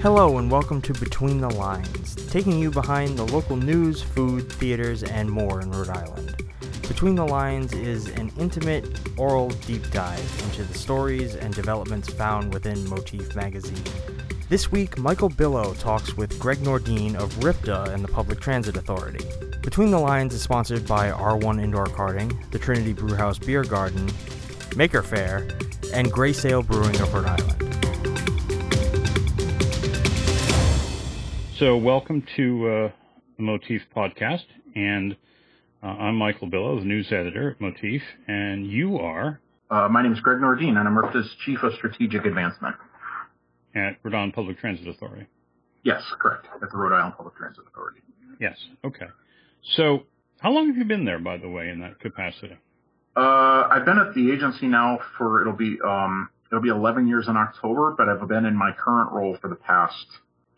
Hello and welcome to Between the Lines, taking you behind the local news, food, theaters, and more in Rhode Island. Between the Lines is an intimate, oral deep dive into the stories and developments found within Motif magazine. This week, Michael Bilow talks with Greg Nordin of RIPTA and the Public Transit Authority. Between the Lines is sponsored by R1 Indoor Karting, the Trinity Brewhouse Beer Garden, Maker Faire, and Grey Sail Brewing of Rhode Island. So, welcome to uh, the Motif podcast, and uh, I'm Michael Bilow, the news editor at Motif, and you are. Uh, my name is Greg Nordin, and I'm RIPTA's Chief of Strategic Advancement. At Rhode Island Public Transit Authority. Yes, correct. At the Rhode Island Public Transit Authority. Yes. Okay. So, how long have you been there, by the way, in that capacity? Uh, I've been at the agency now for it'll be um, it'll be 11 years in October, but I've been in my current role for the past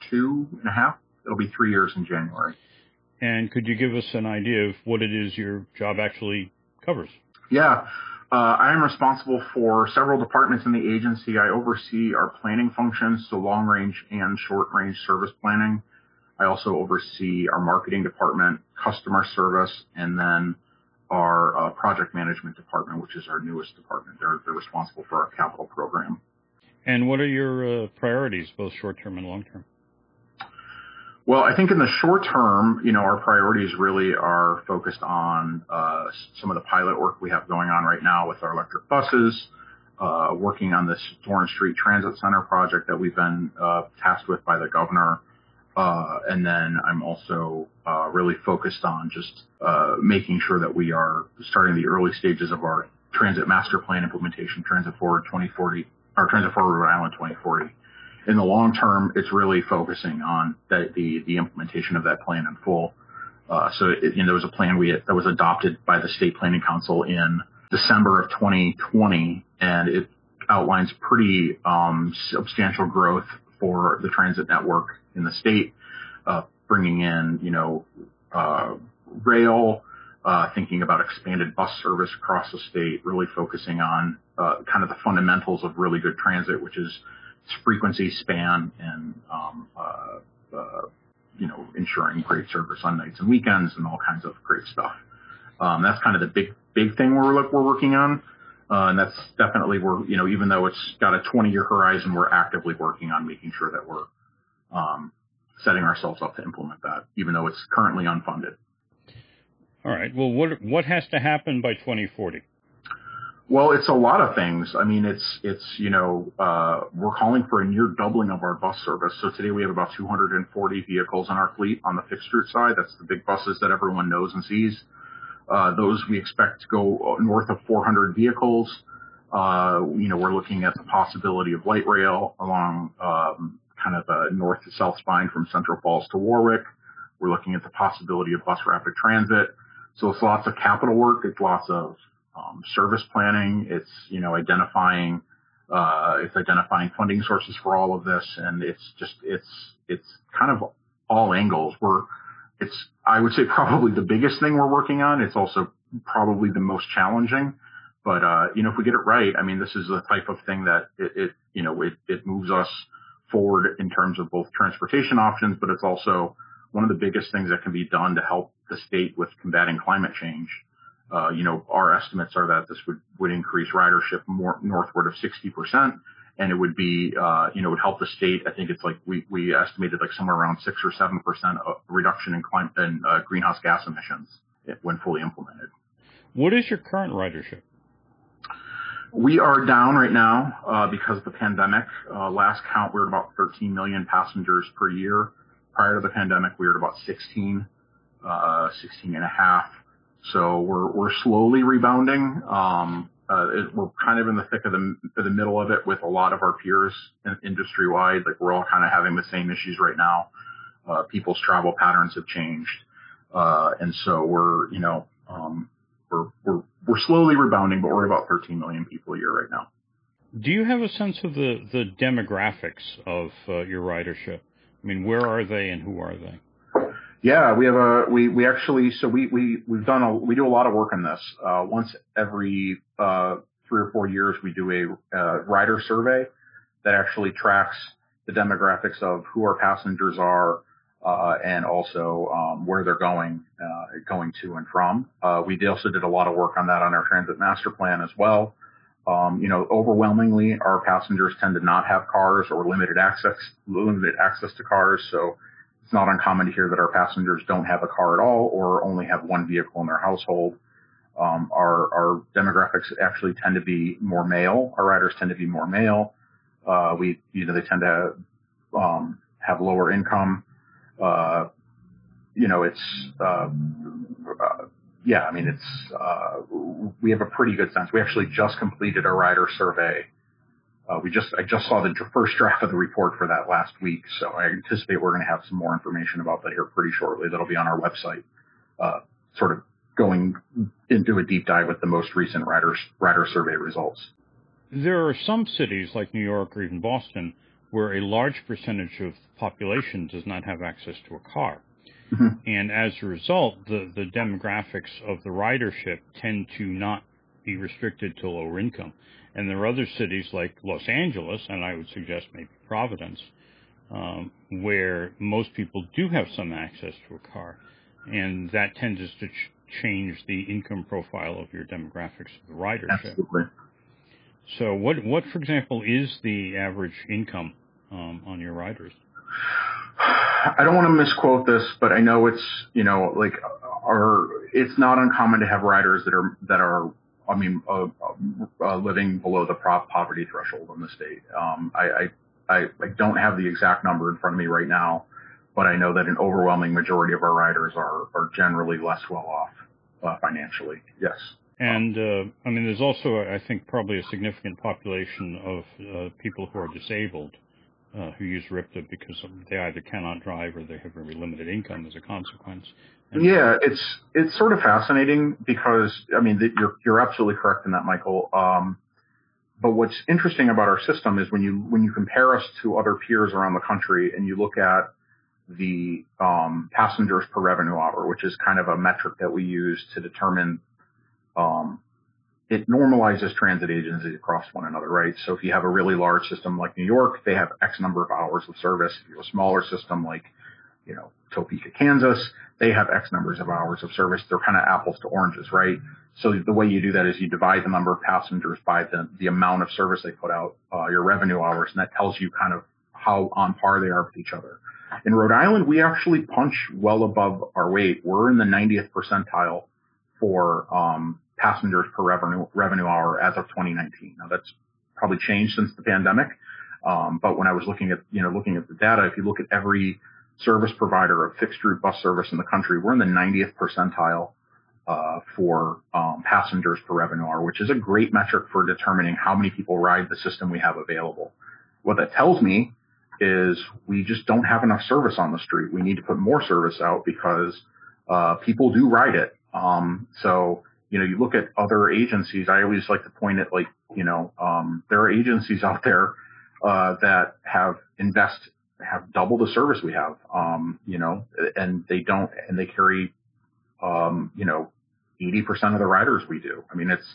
two and a half. It'll be three years in January. And could you give us an idea of what it is your job actually covers? Yeah. Uh, I am responsible for several departments in the agency. I oversee our planning functions, so long range and short range service planning. I also oversee our marketing department, customer service, and then our uh, project management department, which is our newest department. They're, they're responsible for our capital program. And what are your uh, priorities, both short term and long term? Well, I think in the short term, you know, our priorities really are focused on uh, some of the pilot work we have going on right now with our electric buses, uh, working on this Dorrance Street Transit Center project that we've been uh, tasked with by the governor. Uh, and then I'm also uh, really focused on just uh, making sure that we are starting the early stages of our transit master plan implementation, Transit Forward 2040, or Transit Forward Rhode Island 2040 in the long term, it's really focusing on the, the, the implementation of that plan in full. Uh, so it, you know, there was a plan we that was adopted by the state planning council in December of 2020, and it outlines pretty um, substantial growth for the transit network in the state, uh, bringing in you know uh, rail, uh, thinking about expanded bus service across the state, really focusing on uh, kind of the fundamentals of really good transit, which is frequency, span, and um, uh, uh, you know, ensuring great service on nights and weekends and all kinds of great stuff. Um, that's kind of the big big thing we're we're working on, uh, and that's definitely we're you know even though it's got a 20 year horizon, we're actively working on making sure that we're um, setting ourselves up to implement that, even though it's currently unfunded. All right. Well, what what has to happen by 2040? Well, it's a lot of things. I mean, it's it's you know uh, we're calling for a near doubling of our bus service. So today we have about 240 vehicles in our fleet on the fixed route side. That's the big buses that everyone knows and sees. Uh, those we expect to go north of 400 vehicles. Uh, you know, we're looking at the possibility of light rail along um, kind of a north to south spine from Central Falls to Warwick. We're looking at the possibility of bus rapid transit. So it's lots of capital work. It's lots of um, service planning. It's you know identifying uh, it's identifying funding sources for all of this, and it's just it's it's kind of all angles. We're it's I would say probably the biggest thing we're working on. It's also probably the most challenging. But uh, you know, if we get it right, I mean, this is the type of thing that it, it you know it, it moves us forward in terms of both transportation options, but it's also one of the biggest things that can be done to help the state with combating climate change. Uh, you know, our estimates are that this would, would increase ridership more northward of 60%. And it would be, uh, you know, would help the state. I think it's like we, we estimated like somewhere around six or seven percent reduction in climate and uh, greenhouse gas emissions when fully implemented. What is your current ridership? We are down right now uh, because of the pandemic. Uh, last count, we were at about 13 million passengers per year. Prior to the pandemic, we were at about 16, uh, 16 and a half. So we're we're slowly rebounding. Um, uh, it, we're kind of in the thick of the the middle of it with a lot of our peers in, industry wide. Like we're all kind of having the same issues right now. Uh, people's travel patterns have changed, uh, and so we're you know um, we're we're we're slowly rebounding, but we're about 13 million people a year right now. Do you have a sense of the the demographics of uh, your ridership? I mean, where are they and who are they? Yeah, we have a we we actually so we we we've done a we do a lot of work on this. Uh, once every uh, three or four years, we do a uh, rider survey that actually tracks the demographics of who our passengers are, uh, and also um, where they're going, uh, going to and from. Uh, we also did a lot of work on that on our transit master plan as well. Um, you know, overwhelmingly, our passengers tend to not have cars or limited access, limited access to cars. So it's not uncommon to hear that our passengers don't have a car at all or only have one vehicle in their household. Um, our, our demographics actually tend to be more male. Our riders tend to be more male. Uh, we, you know, they tend to um, have lower income. Uh, you know, it's uh, uh, yeah. I mean, it's uh, we have a pretty good sense. We actually just completed a rider survey. Uh, we just I just saw the first draft of the report for that last week, so I anticipate we're going to have some more information about that here pretty shortly. That'll be on our website, uh, sort of going into a deep dive with the most recent rider rider survey results. There are some cities like New York or even Boston where a large percentage of the population does not have access to a car. Mm-hmm. And as a result, the, the demographics of the ridership tend to not be restricted to lower income. And there are other cities like Los Angeles, and I would suggest maybe Providence, um, where most people do have some access to a car. And that tends to ch- change the income profile of your demographics of the ridership. Absolutely. So, what, what, for example, is the average income um, on your riders? I don't want to misquote this, but I know it's you know like our it's not uncommon to have riders that are that are I mean uh, uh, living below the poverty threshold in the state. Um, I, I I I don't have the exact number in front of me right now, but I know that an overwhelming majority of our riders are are generally less well off uh, financially. Yes. And uh, I mean, there's also, I think, probably a significant population of uh, people who are disabled uh, who use RIPTA because they either cannot drive or they have very limited income as a consequence. Yeah, it's it's sort of fascinating because I mean you're you're absolutely correct in that, Michael. Um, but what's interesting about our system is when you when you compare us to other peers around the country and you look at the um, passengers per revenue hour, which is kind of a metric that we use to determine um, it normalizes transit agencies across one another, right? So if you have a really large system like New York, they have X number of hours of service. If you have a smaller system like, you know, Topeka, Kansas, they have X numbers of hours of service. They're kind of apples to oranges, right? So the way you do that is you divide the number of passengers by the, the amount of service they put out, uh, your revenue hours, and that tells you kind of how on par they are with each other. In Rhode Island, we actually punch well above our weight. We're in the 90th percentile for um, passengers per revenue revenue hour as of 2019. Now that's probably changed since the pandemic. Um, but when I was looking at you know looking at the data, if you look at every service provider of fixed route bus service in the country, we're in the 90th percentile uh, for um, passengers per revenue hour, which is a great metric for determining how many people ride the system we have available. What that tells me is we just don't have enough service on the street. We need to put more service out because uh, people do ride it. Um, so you know, you look at other agencies, I always like to point at like, you know, um, there are agencies out there, uh, that have invest, have double the service we have, um, you know, and they don't, and they carry, um, you know, 80% of the riders we do. I mean, it's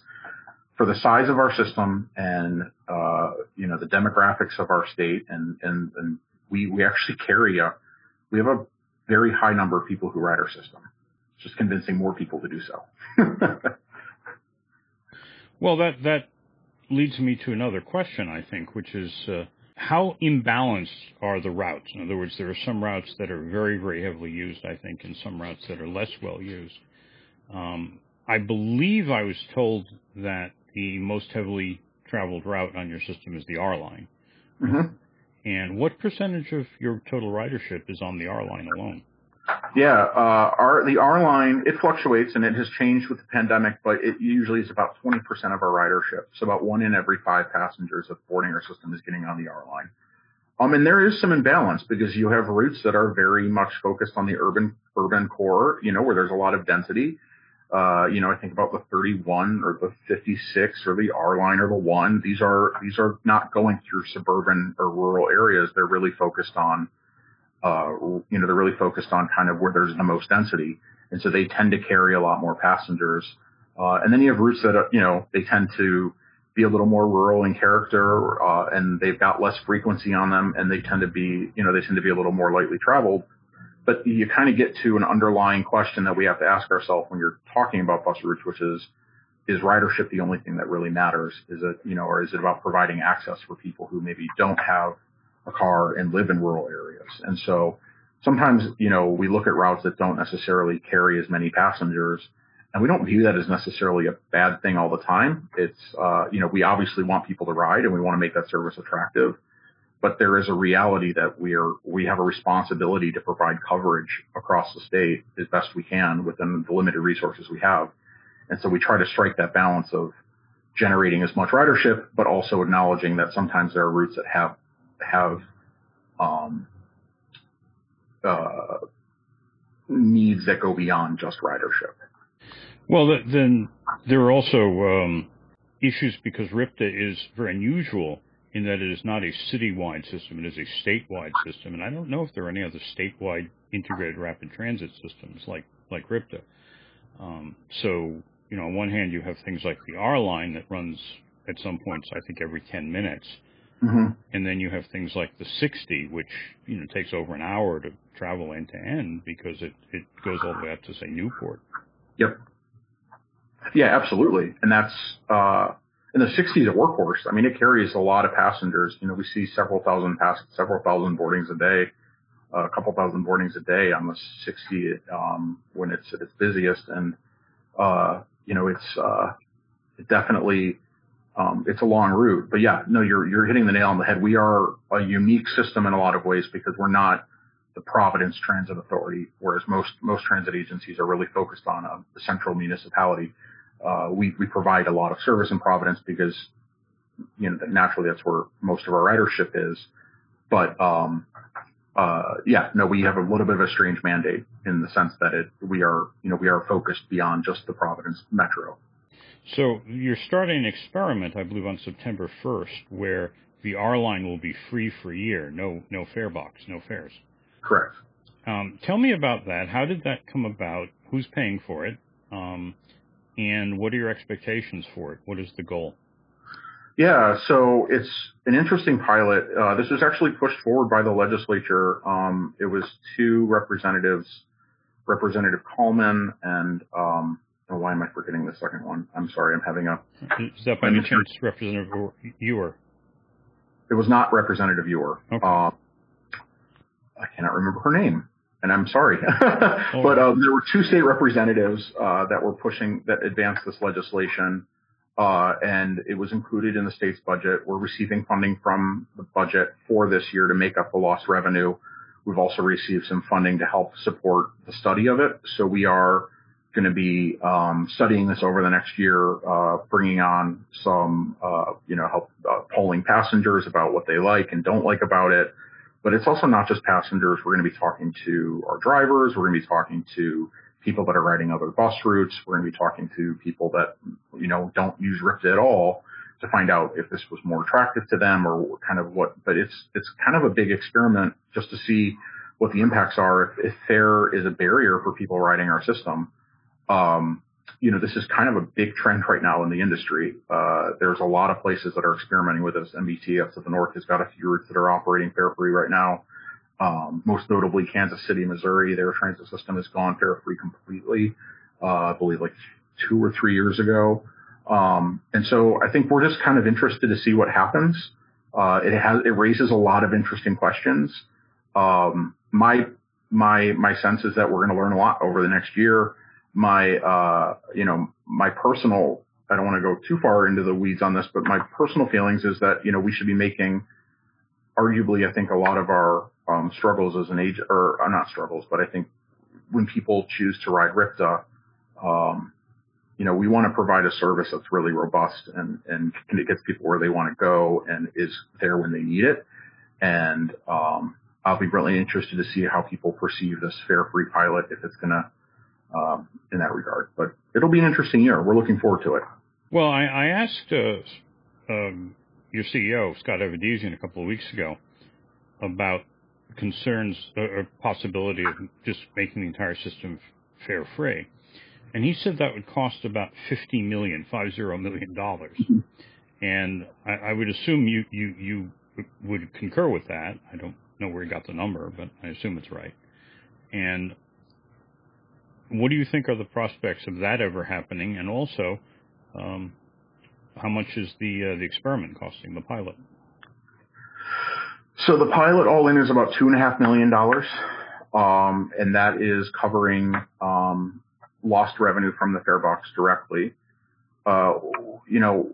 for the size of our system and, uh, you know, the demographics of our state and, and, and we, we actually carry a, we have a very high number of people who ride our system It's just convincing more people to do so. well, that that leads me to another question, I think, which is uh, how imbalanced are the routes? In other words, there are some routes that are very, very heavily used, I think, and some routes that are less well used. Um, I believe I was told that the most heavily traveled route on your system is the R line. Mm-hmm. And what percentage of your total ridership is on the R line alone? Yeah, uh, our the R line it fluctuates and it has changed with the pandemic, but it usually is about 20% of our ridership. So about one in every five passengers of boarding our system is getting on the R line. Um, and there is some imbalance because you have routes that are very much focused on the urban urban core, you know, where there's a lot of density. Uh, you know, I think about the 31 or the 56 or the R line or the one. These are these are not going through suburban or rural areas. They're really focused on uh, you know, they're really focused on kind of where there's the most density. And so they tend to carry a lot more passengers. Uh, and then you have routes that, are, you know, they tend to be a little more rural in character, uh, and they've got less frequency on them, and they tend to be, you know, they tend to be a little more lightly traveled. But you kind of get to an underlying question that we have to ask ourselves when you're talking about bus routes, which is, is ridership the only thing that really matters? Is it, you know, or is it about providing access for people who maybe don't have a car and live in rural areas? And so sometimes, you know, we look at routes that don't necessarily carry as many passengers and we don't view that as necessarily a bad thing all the time. It's, uh, you know, we obviously want people to ride and we want to make that service attractive, but there is a reality that we are, we have a responsibility to provide coverage across the state as best we can within the limited resources we have. And so we try to strike that balance of generating as much ridership, but also acknowledging that sometimes there are routes that have, have, um, uh, needs that go beyond just ridership. Well, then there are also um, issues because RIPTA is very unusual in that it is not a citywide system; it is a statewide system, and I don't know if there are any other statewide integrated rapid transit systems like like RIPTA. Um, so, you know, on one hand, you have things like the R line that runs at some points, I think, every 10 minutes. Mm-hmm. And then you have things like the 60, which, you know, takes over an hour to travel end to end because it, it goes all the way up to, say, Newport. Yep. Yeah, absolutely. And that's, uh, in the 60s a Workhorse, I mean, it carries a lot of passengers. You know, we see several thousand pass, several thousand boardings a day, uh, a couple thousand boardings a day on the 60, um, when it's at its busiest. And, uh, you know, it's, uh, it definitely, um, it's a long route, but yeah, no, you're, you're hitting the nail on the head. We are a unique system in a lot of ways because we're not the Providence Transit Authority, whereas most, most transit agencies are really focused on a, a central municipality uh, we, we provide a lot of service in Providence because, you know, naturally that's where most of our ridership is. But, um, uh, yeah, no, we have a little bit of a strange mandate in the sense that it, we are, you know, we are focused beyond just the Providence metro. So you're starting an experiment, I believe, on September 1st, where the R line will be free for a year. No, no fare box, no fares. Correct. Um, tell me about that. How did that come about? Who's paying for it? Um, and what are your expectations for it? What is the goal? Yeah, so it's an interesting pilot. Uh, this was actually pushed forward by the legislature. Um, it was two representatives, Representative Coleman and um, oh, why am I forgetting the second one? I'm sorry, I'm having a. Is that by any chance Representative Ewer? It was not Representative Ewer. Okay. Uh, I cannot remember her name and I'm sorry, oh. but um, there were two state representatives uh, that were pushing that advanced this legislation, uh, and it was included in the state's budget. We're receiving funding from the budget for this year to make up the lost revenue. We've also received some funding to help support the study of it. So we are going to be um, studying this over the next year, uh, bringing on some, uh, you know, help uh, polling passengers about what they like and don't like about it but it's also not just passengers. We're going to be talking to our drivers. We're going to be talking to people that are riding other bus routes. We're going to be talking to people that, you know, don't use RIPTA all to find out if this was more attractive to them or kind of what, but it's, it's kind of a big experiment just to see what the impacts are if, if fare is a barrier for people riding our system. Um, you know, this is kind of a big trend right now in the industry. Uh, there's a lot of places that are experimenting with this. MBTA up to the north has got a few routes that are operating fare free right now. Um, most notably Kansas City, Missouri, their transit system has gone fare free completely. Uh, I believe like two or three years ago. Um, and so I think we're just kind of interested to see what happens. Uh, it has, it raises a lot of interesting questions. Um, my, my, my sense is that we're going to learn a lot over the next year my, uh, you know, my personal, I don't want to go too far into the weeds on this, but my personal feelings is that, you know, we should be making arguably, I think a lot of our, um, struggles as an age, or uh, not struggles, but I think when people choose to ride RIPTA, um, you know, we want to provide a service that's really robust and, and it gets people where they want to go and is there when they need it. And, um, I'll be really interested to see how people perceive this fare free pilot, if it's going to, um, in that regard. But it'll be an interesting year. We're looking forward to it. Well, I, I asked uh, um, your CEO Scott Avedisian a couple of weeks ago about concerns uh, or possibility of just making the entire system fare free, and he said that would cost about fifty million, five zero million dollars. And I, I would assume you, you, you would concur with that. I don't know where you got the number, but I assume it's right. And what do you think are the prospects of that ever happening? And also, um, how much is the uh, the experiment costing the pilot? So the pilot all in is about two and a half million dollars, um, and that is covering um, lost revenue from the fare box directly. Uh, you know,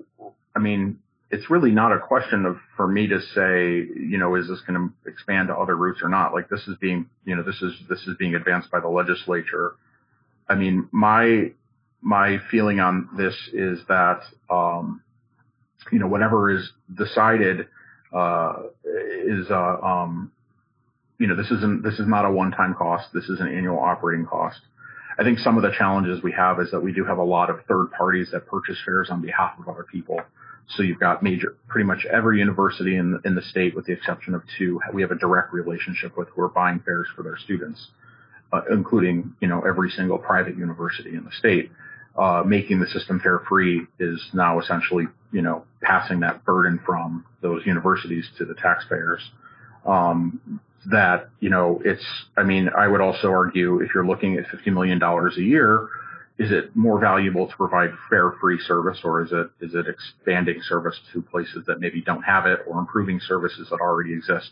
I mean, it's really not a question of for me to say, you know, is this going to expand to other routes or not? Like this is being, you know, this is this is being advanced by the legislature. I mean, my my feeling on this is that, um, you know, whatever is decided uh, is, uh, um, you know, this isn't this is not a one-time cost. This is an annual operating cost. I think some of the challenges we have is that we do have a lot of third parties that purchase fares on behalf of other people. So you've got major, pretty much every university in, in the state, with the exception of two, we have a direct relationship with who are buying fares for their students, uh, including, you know, every single private university in the state. Uh, making the system fare free is now essentially, you know, passing that burden from those universities to the taxpayers. Um, that, you know, it's, I mean, I would also argue if you're looking at $50 million a year, is it more valuable to provide fare free service or is it, is it expanding service to places that maybe don't have it or improving services that already exist?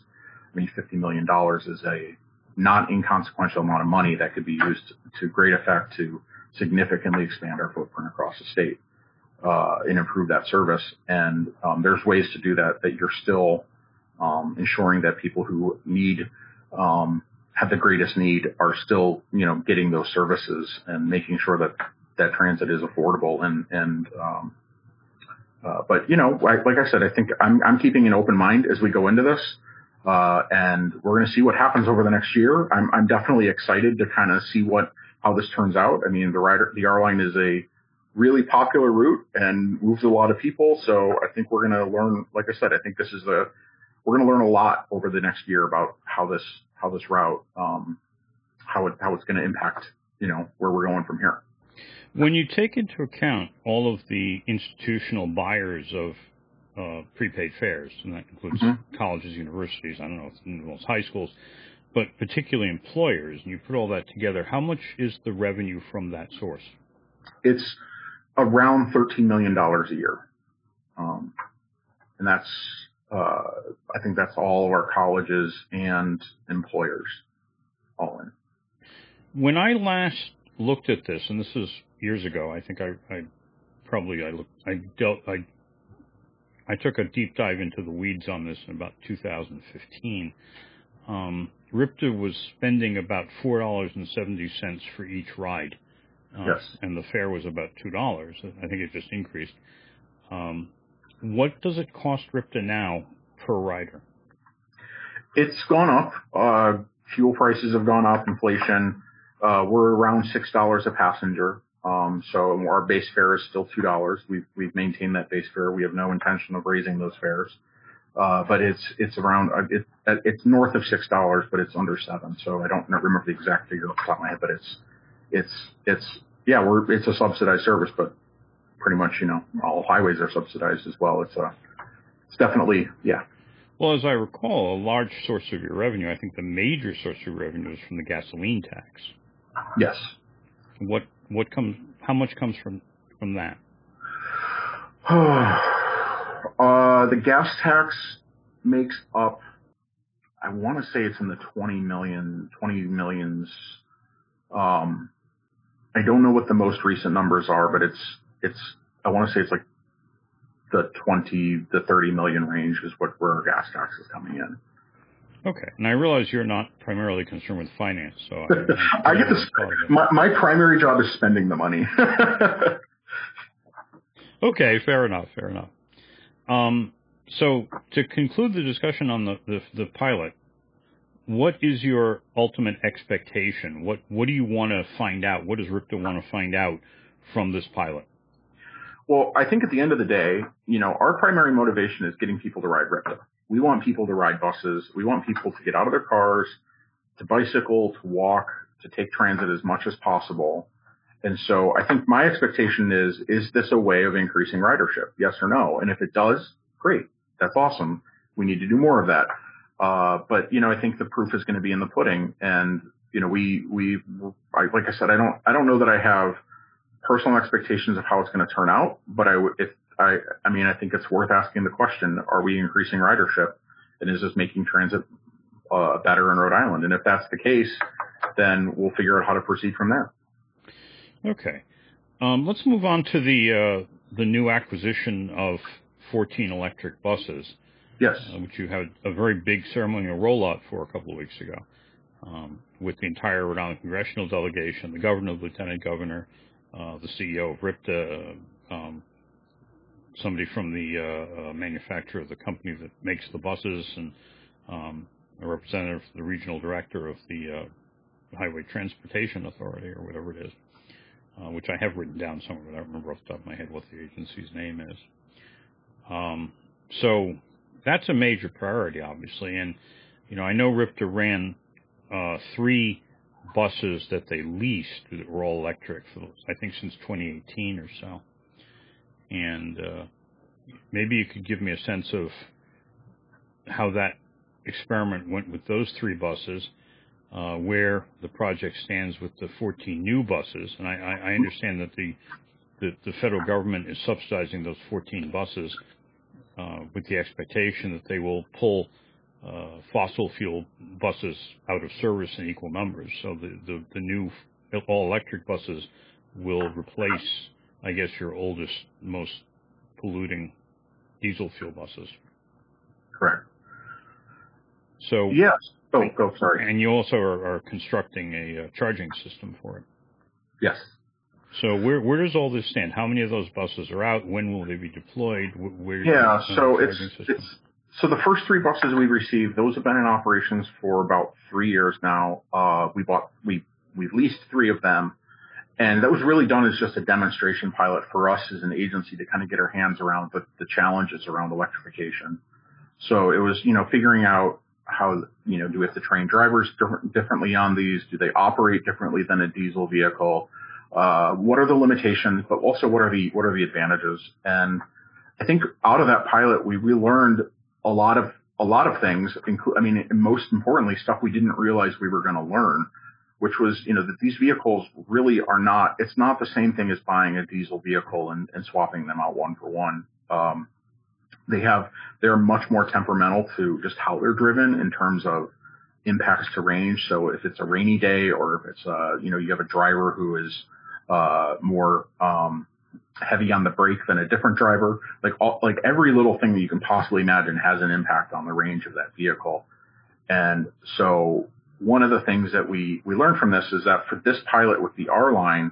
I mean, $50 million is a not inconsequential amount of money that could be used to great effect to significantly expand our footprint across the state, uh, and improve that service. And, um, there's ways to do that that you're still, um, ensuring that people who need, um, have the greatest need are still, you know, getting those services and making sure that that transit is affordable and, and, um, uh, but you know, like, like I said, I think I'm, I'm keeping an open mind as we go into this. Uh, and we're going to see what happens over the next year. I'm, I'm definitely excited to kind of see what, how this turns out. I mean, the rider, the R line is a really popular route and moves a lot of people. So I think we're going to learn, like I said, I think this is a, we're going to learn a lot over the next year about how this how this route um, how it how it's going to impact you know where we're going from here. When you take into account all of the institutional buyers of uh, prepaid fares, and that includes mm-hmm. colleges, universities, I don't know if it involves high schools, but particularly employers, and you put all that together, how much is the revenue from that source? It's around $13 million a year. Um, and that's uh, I think that's all of our colleges and employers all in. When I last looked at this, and this is years ago, I think I, I probably I looked I dealt I I took a deep dive into the weeds on this in about 2015. Um, RIPTA was spending about four dollars and seventy cents for each ride. Uh, yes. And the fare was about two dollars. I think it just increased. Um, what does it cost RIPTA now per rider? It's gone up. Uh, fuel prices have gone up, inflation. Uh, we're around $6 a passenger. Um, so our base fare is still $2. We've, we've maintained that base fare. We have no intention of raising those fares. Uh, but it's, it's around, uh, it, it's north of $6, but it's under seven. So I don't remember the exact figure off the top of my head, but it's, it's, it's, yeah, we're, it's a subsidized service, but pretty much, you know, all highways are subsidized as well. It's a, uh, it's definitely, yeah. Well, as I recall, a large source of your revenue, I think the major source of revenue is from the gasoline tax. Yes. What what comes? How much comes from from that? uh, the gas tax makes up. I want to say it's in the 20 million, 20 millions. Um, I don't know what the most recent numbers are, but it's it's I want to say it's like the 20 to 30 million range is what where gas tax is coming in. Okay, and I realize you're not primarily concerned with finance, so I, I get to. My, my primary job is spending the money. okay, fair enough. Fair enough. Um, so to conclude the discussion on the, the, the pilot, what is your ultimate expectation? What what do you want to find out? What does RIPTA want to find out from this pilot? Well, I think at the end of the day, you know, our primary motivation is getting people to ride RIPTA. We want people to ride buses. We want people to get out of their cars, to bicycle, to walk, to take transit as much as possible. And so I think my expectation is, is this a way of increasing ridership? Yes or no? And if it does, great. That's awesome. We need to do more of that. Uh, but you know, I think the proof is going to be in the pudding. And you know, we, we, I, like I said, I don't, I don't know that I have personal expectations of how it's going to turn out, but I, if I, I mean, I think it's worth asking the question, are we increasing ridership? And is this making transit, uh, better in Rhode Island? And if that's the case, then we'll figure out how to proceed from there. Okay. Um, let's move on to the, uh, the new acquisition of 14 electric buses. Yes. Uh, which you had a very big ceremonial rollout for a couple of weeks ago, um, with the entire Rhode Island congressional delegation, the governor, the lieutenant governor, uh, the CEO of RIPTA, um, somebody from the uh, uh, manufacturer of the company that makes the buses, and um, a representative, the regional director of the uh, Highway Transportation Authority, or whatever it is, uh, which I have written down somewhere, but I don't remember off the top of my head what the agency's name is. Um, so that's a major priority, obviously, and you know I know RIPTA ran uh, three buses that they leased that were all electric for I think since 2018 or so. And uh, maybe you could give me a sense of how that experiment went with those three buses, uh, where the project stands with the 14 new buses. And I, I understand that the, the, the federal government is subsidizing those 14 buses uh, with the expectation that they will pull uh, fossil fuel buses out of service in equal numbers. So the, the, the new all electric buses will replace, I guess, your oldest, most polluting diesel fuel buses. Correct. So yes. Oh, go sorry. And you also are, are constructing a uh, charging system for it. Yes. So where where does all this stand? How many of those buses are out? When will they be deployed? Where, yeah. So it's it's so the first three buses we received, those have been in operations for about three years now. Uh, we bought, we, we leased three of them. And that was really done as just a demonstration pilot for us as an agency to kind of get our hands around the, the challenges around electrification. So it was, you know, figuring out how, you know, do we have to train drivers different, differently on these? Do they operate differently than a diesel vehicle? Uh, what are the limitations, but also what are the, what are the advantages? And I think out of that pilot, we, we learned a lot of a lot of things. Inclu- I mean, most importantly, stuff we didn't realize we were going to learn, which was you know that these vehicles really are not. It's not the same thing as buying a diesel vehicle and, and swapping them out one for one. Um, they have they're much more temperamental to just how they're driven in terms of impacts to range. So if it's a rainy day or if it's uh you know you have a driver who is uh more um heavy on the brake than a different driver. Like all, like every little thing that you can possibly imagine has an impact on the range of that vehicle. And so one of the things that we, we learned from this is that for this pilot with the R line,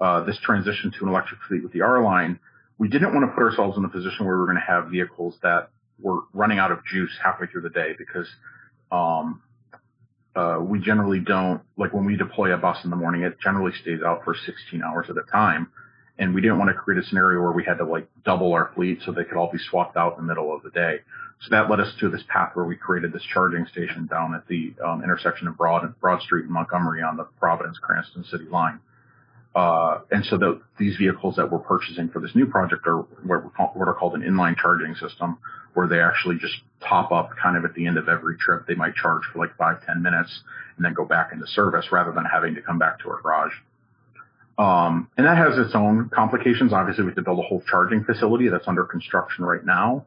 uh, this transition to an electric fleet with the R line, we didn't want to put ourselves in a position where we were going to have vehicles that were running out of juice halfway through the day because, um, uh, we generally don't, like when we deploy a bus in the morning, it generally stays out for 16 hours at a time and we didn't want to create a scenario where we had to like double our fleet so they could all be swapped out in the middle of the day. So that led us to this path where we created this charging station down at the um, intersection of Broad and Broad Street and Montgomery on the Providence Cranston City line. Uh, and so the, these vehicles that we're purchasing for this new project are what, what are called an inline charging system, where they actually just top up kind of at the end of every trip. They might charge for like five, ten minutes and then go back into service rather than having to come back to our garage. Um, and that has its own complications. Obviously, we have to build a whole charging facility that's under construction right now.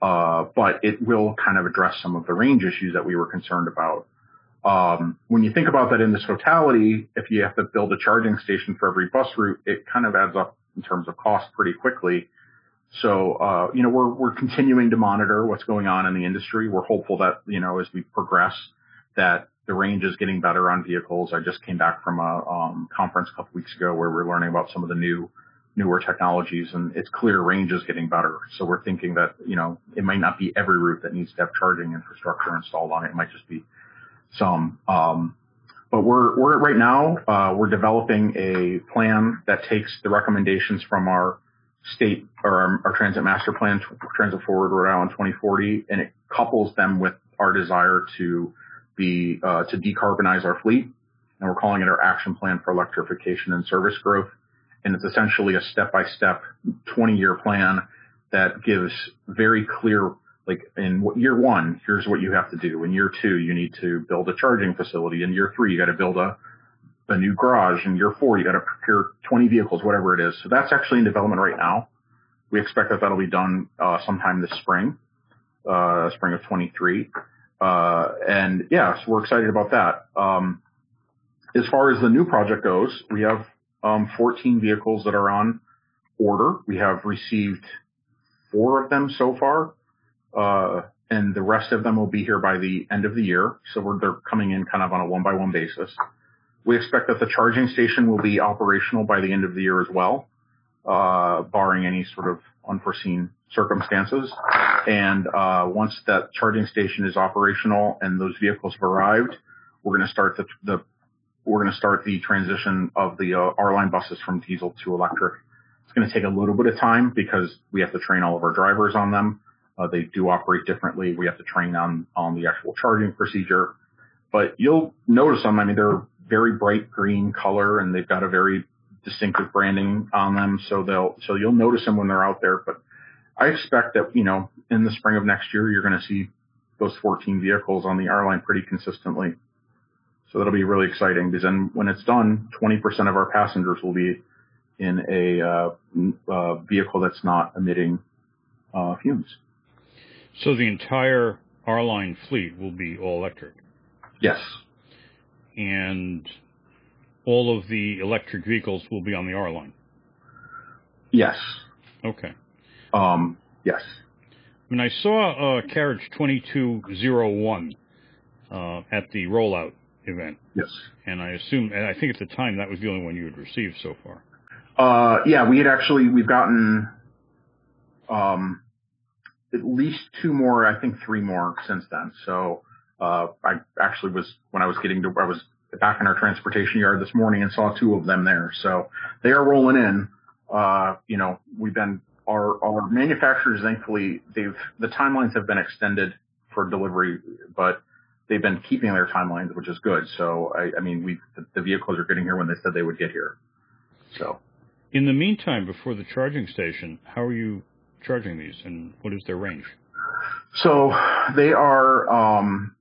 Uh, but it will kind of address some of the range issues that we were concerned about. Um, when you think about that in this totality, if you have to build a charging station for every bus route, it kind of adds up in terms of cost pretty quickly. So, uh, you know, we're, we're continuing to monitor what's going on in the industry. We're hopeful that, you know, as we progress, that the range is getting better on vehicles. I just came back from a um, conference a couple weeks ago where we're learning about some of the new newer technologies and it's clear range is getting better. So we're thinking that, you know, it might not be every route that needs to have charging infrastructure installed on it. It might just be some. Um, but we're, we're right now, uh, we're developing a plan that takes the recommendations from our state or our, our transit master plan, Transit Forward Rhode Island 2040, and it couples them with our desire to be uh, to decarbonize our fleet and we're calling it our action plan for electrification and service growth. And it's essentially a step-by-step 20-year plan that gives very clear, like in year one, here's what you have to do. In year two, you need to build a charging facility. In year three, you got to build a a new garage. In year four, you got to procure 20 vehicles, whatever it is. So that's actually in development right now. We expect that that'll be done uh, sometime this spring, uh, spring of 23. Uh, and yeah, so we're excited about that. Um, as far as the new project goes, we have um, 14 vehicles that are on order. We have received four of them so far, uh, and the rest of them will be here by the end of the year. So they're coming in kind of on a one by one basis. We expect that the charging station will be operational by the end of the year as well, uh, barring any sort of unforeseen circumstances. And uh, once that charging station is operational and those vehicles have arrived, we're going to start the, the we're going to start the transition of the uh, R line buses from diesel to electric. It's going to take a little bit of time because we have to train all of our drivers on them. Uh, they do operate differently. We have to train on on the actual charging procedure. But you'll notice them. I mean, they're very bright green color and they've got a very distinctive branding on them. So they'll so you'll notice them when they're out there. But I expect that you know in the spring of next year you're going to see those 14 vehicles on the R line pretty consistently. So that'll be really exciting because then when it's done, 20% of our passengers will be in a uh, uh, vehicle that's not emitting uh, fumes. So the entire R line fleet will be all electric. Yes. And all of the electric vehicles will be on the R line. Yes. Okay. Um, yes. When I saw uh, carriage 2201 uh, at the rollout event. Yes. And I assume, and I think at the time that was the only one you had received so far. Uh, yeah, we had actually, we've gotten, um, at least two more, I think three more since then. So, uh, I actually was, when I was getting to, I was back in our transportation yard this morning and saw two of them there. So they are rolling in. Uh, you know, we've been, our, our manufacturers, thankfully, they've, the timelines have been extended for delivery, but they've been keeping their timelines, which is good. So, I, I mean, we the, the vehicles are getting here when they said they would get here. So, in the meantime, before the charging station, how are you charging these, and what is their range? So they are. Um,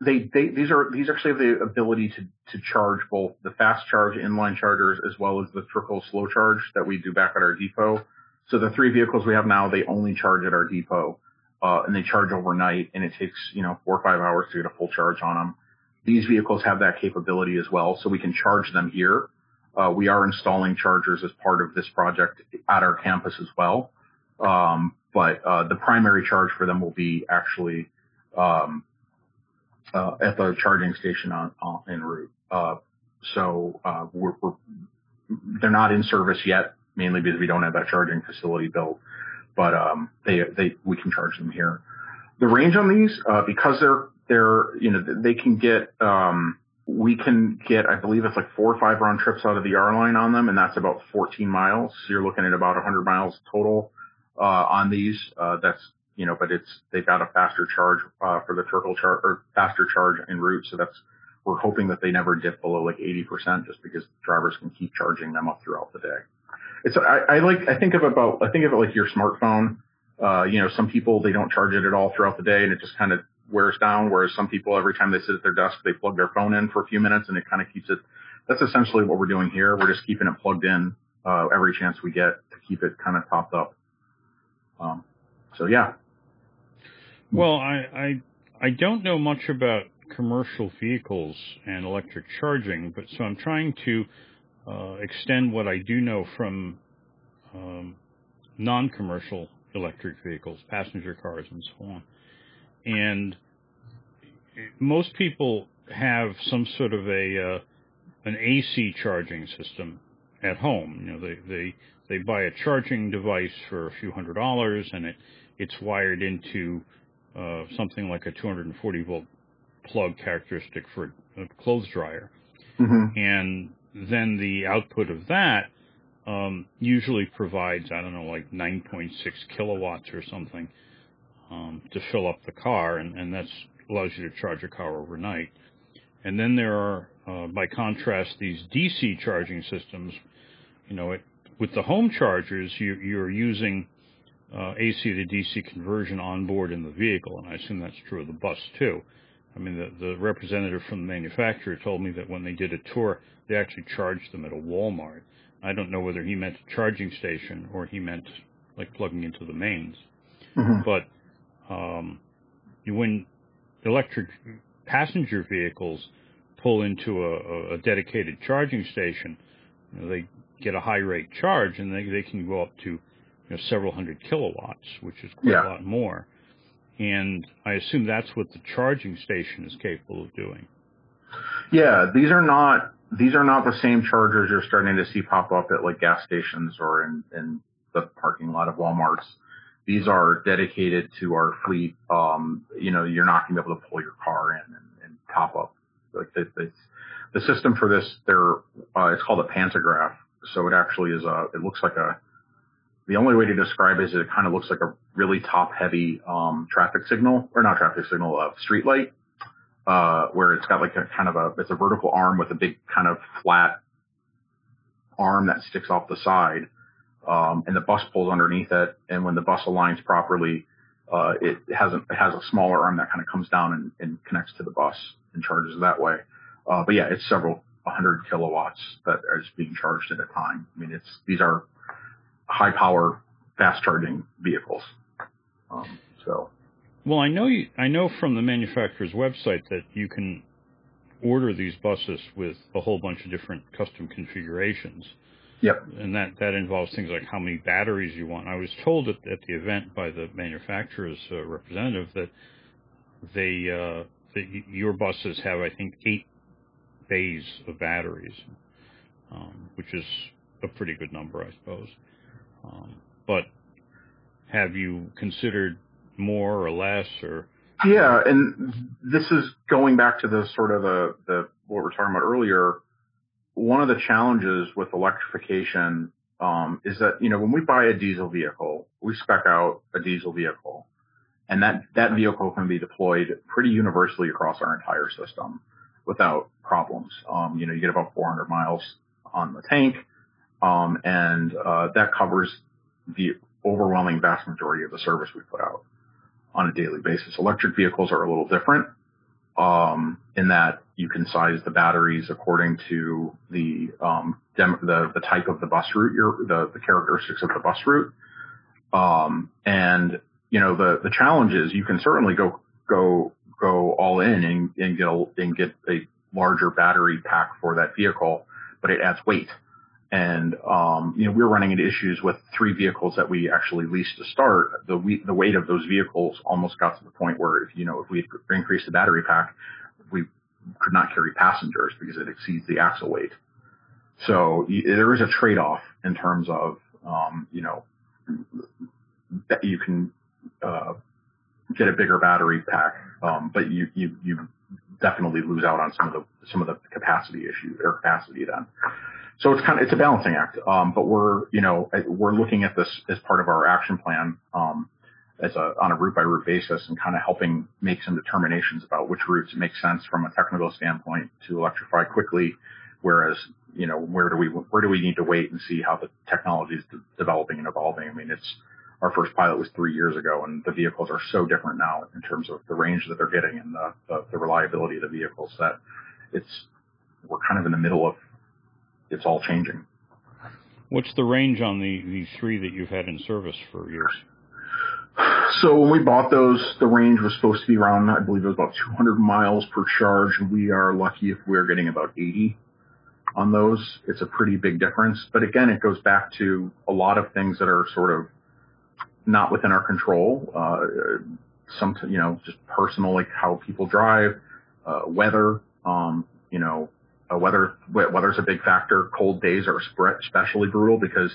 they, they these are these actually have the ability to to charge both the fast charge inline chargers as well as the trickle slow charge that we do back at our depot. So the three vehicles we have now, they only charge at our depot uh, and they charge overnight, and it takes you know four or five hours to get a full charge on them. These vehicles have that capability as well, so we can charge them here. Uh, we are installing chargers as part of this project at our campus as well, um, but uh, the primary charge for them will be actually um, uh, at the charging station on, on en route. Uh, so uh, we're, we're, they're not in service yet, mainly because we don't have that charging facility built but um, they they we can charge them here. The range on these, uh, because they're they're you know they can get um, we can get I believe it's like four or five round trips out of the R line on them, and that's about 14 miles. So you're looking at about 100 miles total uh, on these. Uh, that's you know, but it's they've got a faster charge uh, for the turtle charge or faster charge en route. So that's we're hoping that they never dip below like 80% just because drivers can keep charging them up throughout the day it's I, I like I think of about I think of it like your smartphone. Uh, you know, some people they don't charge it at all throughout the day, and it just kind of wears down. Whereas some people, every time they sit at their desk, they plug their phone in for a few minutes, and it kind of keeps it. That's essentially what we're doing here. We're just keeping it plugged in uh, every chance we get to keep it kind of topped up. Um, so yeah. Well, I, I I don't know much about commercial vehicles and electric charging, but so I'm trying to uh, extend what I do know from um, non-commercial electric vehicles, passenger cars, and so on. And most people have some sort of a uh, an AC charging system at home. You know, they they they buy a charging device for a few hundred dollars, and it it's wired into uh, something like a 240 volt plug characteristic for a clothes dryer. Mm-hmm. And then the output of that um, usually provides, I don't know, like 9.6 kilowatts or something um, to fill up the car, and, and that allows you to charge a car overnight. and then there are, uh, by contrast, these DC charging systems. You know, it, with the home chargers, you, you're using AC to DC conversion on board in the vehicle, and I assume that's true of the bus too. I mean, the, the representative from the manufacturer told me that when they did a tour, they actually charged them at a Walmart. I don't know whether he meant a charging station or he meant like plugging into the mains. Mm-hmm. But um, when electric passenger vehicles pull into a, a dedicated charging station, you know, they get a high rate charge and they, they can go up to you know, several hundred kilowatts, which is quite yeah. a lot more. And I assume that's what the charging station is capable of doing. Yeah, these are not these are not the same chargers you're starting to see pop up at like gas stations or in, in the parking lot of Walmart's. These are dedicated to our fleet. Um, you know, you're not going to be able to pull your car in and, and top up. Like the, the, the system for this, they're, uh, it's called a pantograph. So it actually is a, it looks like a, the only way to describe it is it kind of looks like a really top heavy, um, traffic signal or not traffic signal, uh, street light, uh, where it's got like a kind of a, it's a vertical arm with a big kind of flat arm that sticks off the side. Um, and the bus pulls underneath it. And when the bus aligns properly, uh, it has a, it has a smaller arm that kind of comes down and, and connects to the bus and charges that way. Uh, but yeah, it's several hundred kilowatts that is being charged at a time. I mean, it's, these are high power, fast charging vehicles. Um, so. Well, I know you, I know from the manufacturer's website that you can order these buses with a whole bunch of different custom configurations. Yep. And that, that involves things like how many batteries you want. I was told at, at the event by the manufacturer's uh, representative that they, uh, that your buses have, I think, eight bays of batteries, um, which is a pretty good number, I suppose. Um, but have you considered more or less or? Yeah, and this is going back to the sort of the, the what we we're talking about earlier. One of the challenges with electrification um, is that you know when we buy a diesel vehicle, we spec out a diesel vehicle, and that that vehicle can be deployed pretty universally across our entire system without problems. Um, you know, you get about 400 miles on the tank, um, and uh, that covers the overwhelming vast majority of the service we put out on a daily basis. Electric vehicles are a little different um, in that you can size the batteries according to the um, dem- the the type of the bus route, your the the characteristics of the bus route, um, and you know the the challenge is you can certainly go go go all in and, and get a, and get a larger battery pack for that vehicle, but it adds weight. And, um, you know, we are running into issues with three vehicles that we actually leased to start. The, we, the weight of those vehicles almost got to the point where if, you know, if we increased the battery pack, we could not carry passengers because it exceeds the axle weight. So there is a trade-off in terms of, um, you know, that you can, uh, get a bigger battery pack, um, but you, you, you definitely lose out on some of the, some of the capacity issue or capacity then. So it's kind of, it's a balancing act. Um, but we're, you know, we're looking at this as part of our action plan, um, as a, on a route by route basis and kind of helping make some determinations about which routes make sense from a technical standpoint to electrify quickly. Whereas, you know, where do we, where do we need to wait and see how the technology is de- developing and evolving? I mean, it's, our first pilot was three years ago and the vehicles are so different now in terms of the range that they're getting and the, the, the reliability of the vehicles that it's, we're kind of in the middle of it's all changing. What's the range on the, the three that you've had in service for years? So when we bought those, the range was supposed to be around, I believe it was about 200 miles per charge. We are lucky if we're getting about 80 on those. It's a pretty big difference. But again, it goes back to a lot of things that are sort of not within our control. Uh, some, you know, just personal, like how people drive, uh, weather, um, you know, uh, weather weather's a big factor. Cold days are especially brutal because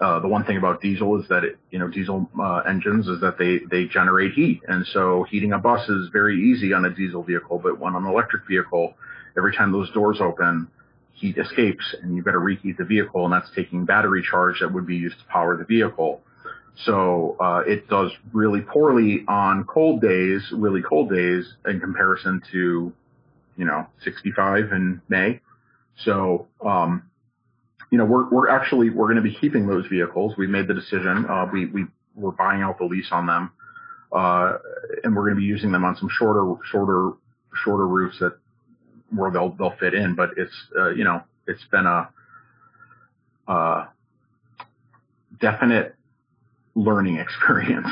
uh, the one thing about diesel is that it, you know diesel uh, engines is that they they generate heat, and so heating a bus is very easy on a diesel vehicle. But when on an electric vehicle, every time those doors open, heat escapes, and you've got to reheat the vehicle, and that's taking battery charge that would be used to power the vehicle. So uh, it does really poorly on cold days, really cold days, in comparison to you know, 65 in May. So, um, you know, we're, we're actually, we're going to be keeping those vehicles. We made the decision. Uh, we, we, we're buying out the lease on them. Uh, and we're going to be using them on some shorter, shorter, shorter routes that where they'll, they'll fit in. But it's, uh, you know, it's been a, uh, definite learning experience.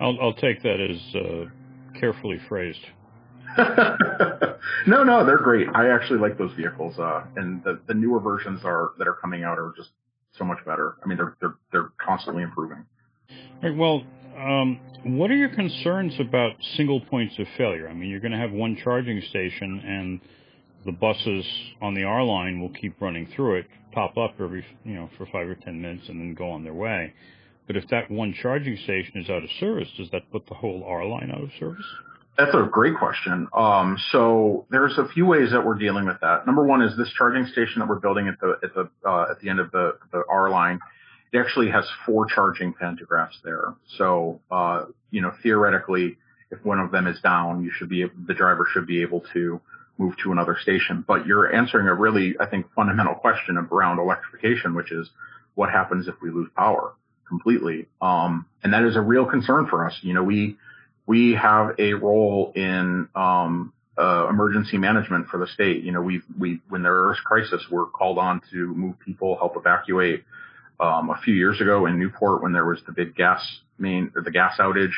I'll, I'll take that as uh, carefully phrased. no, no, they're great. I actually like those vehicles, uh, and the, the newer versions are that are coming out are just so much better. I mean, they're they're they're constantly improving. Right, well, um, what are your concerns about single points of failure? I mean, you're going to have one charging station, and the buses on the R line will keep running through it, pop up every you know for five or ten minutes, and then go on their way. But if that one charging station is out of service, does that put the whole R line out of service? That's a great question. Um, so there's a few ways that we're dealing with that. Number one is this charging station that we're building at the at the uh, at the end of the the R line. It actually has four charging pantographs there. So uh, you know theoretically, if one of them is down, you should be the driver should be able to move to another station. But you're answering a really I think fundamental question around electrification, which is what happens if we lose power completely? Um, and that is a real concern for us. You know we we have a role in um, uh, emergency management for the state. You know, we we when there is crisis, we're called on to move people, help evacuate. Um, a few years ago in Newport, when there was the big gas main, the gas outage,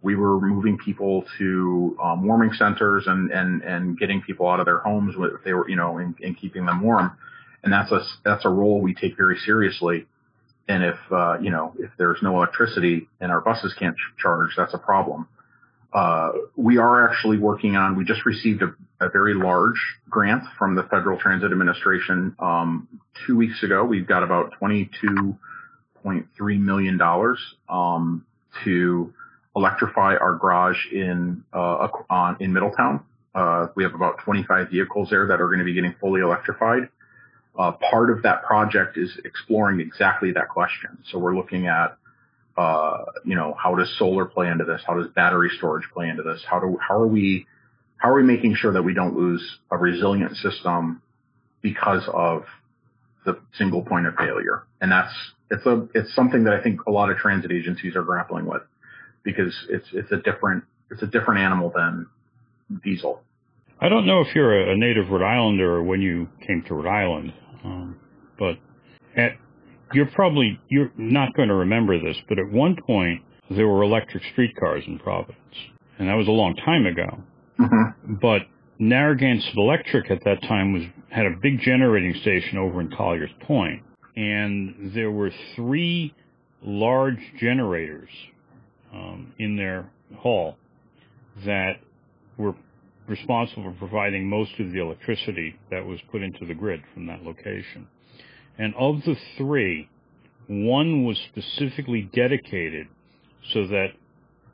we were moving people to um, warming centers and and and getting people out of their homes if they were, you know, and, and keeping them warm. And that's a that's a role we take very seriously. And if uh, you know if there's no electricity and our buses can't ch- charge, that's a problem. Uh, we are actually working on, we just received a, a, very large grant from the Federal Transit Administration um, two weeks ago. We've got about $22.3 million um, to electrify our garage in uh, on, in Middletown. Uh, we have about 25 vehicles there that are going to be getting fully electrified. Uh, part of that project is exploring exactly that question. So we're looking at uh, you know, how does solar play into this? How does battery storage play into this? How do, how are we, how are we making sure that we don't lose a resilient system because of the single point of failure? And that's, it's a, it's something that I think a lot of transit agencies are grappling with because it's, it's a different, it's a different animal than diesel. I don't know if you're a native Rhode Islander or when you came to Rhode Island, um, but at you're probably you're not going to remember this, but at one point there were electric streetcars in Providence, and that was a long time ago. Mm-hmm. But Narragansett Electric at that time was had a big generating station over in Colliers Point, and there were three large generators um, in their hall that were responsible for providing most of the electricity that was put into the grid from that location. And of the three, one was specifically dedicated so that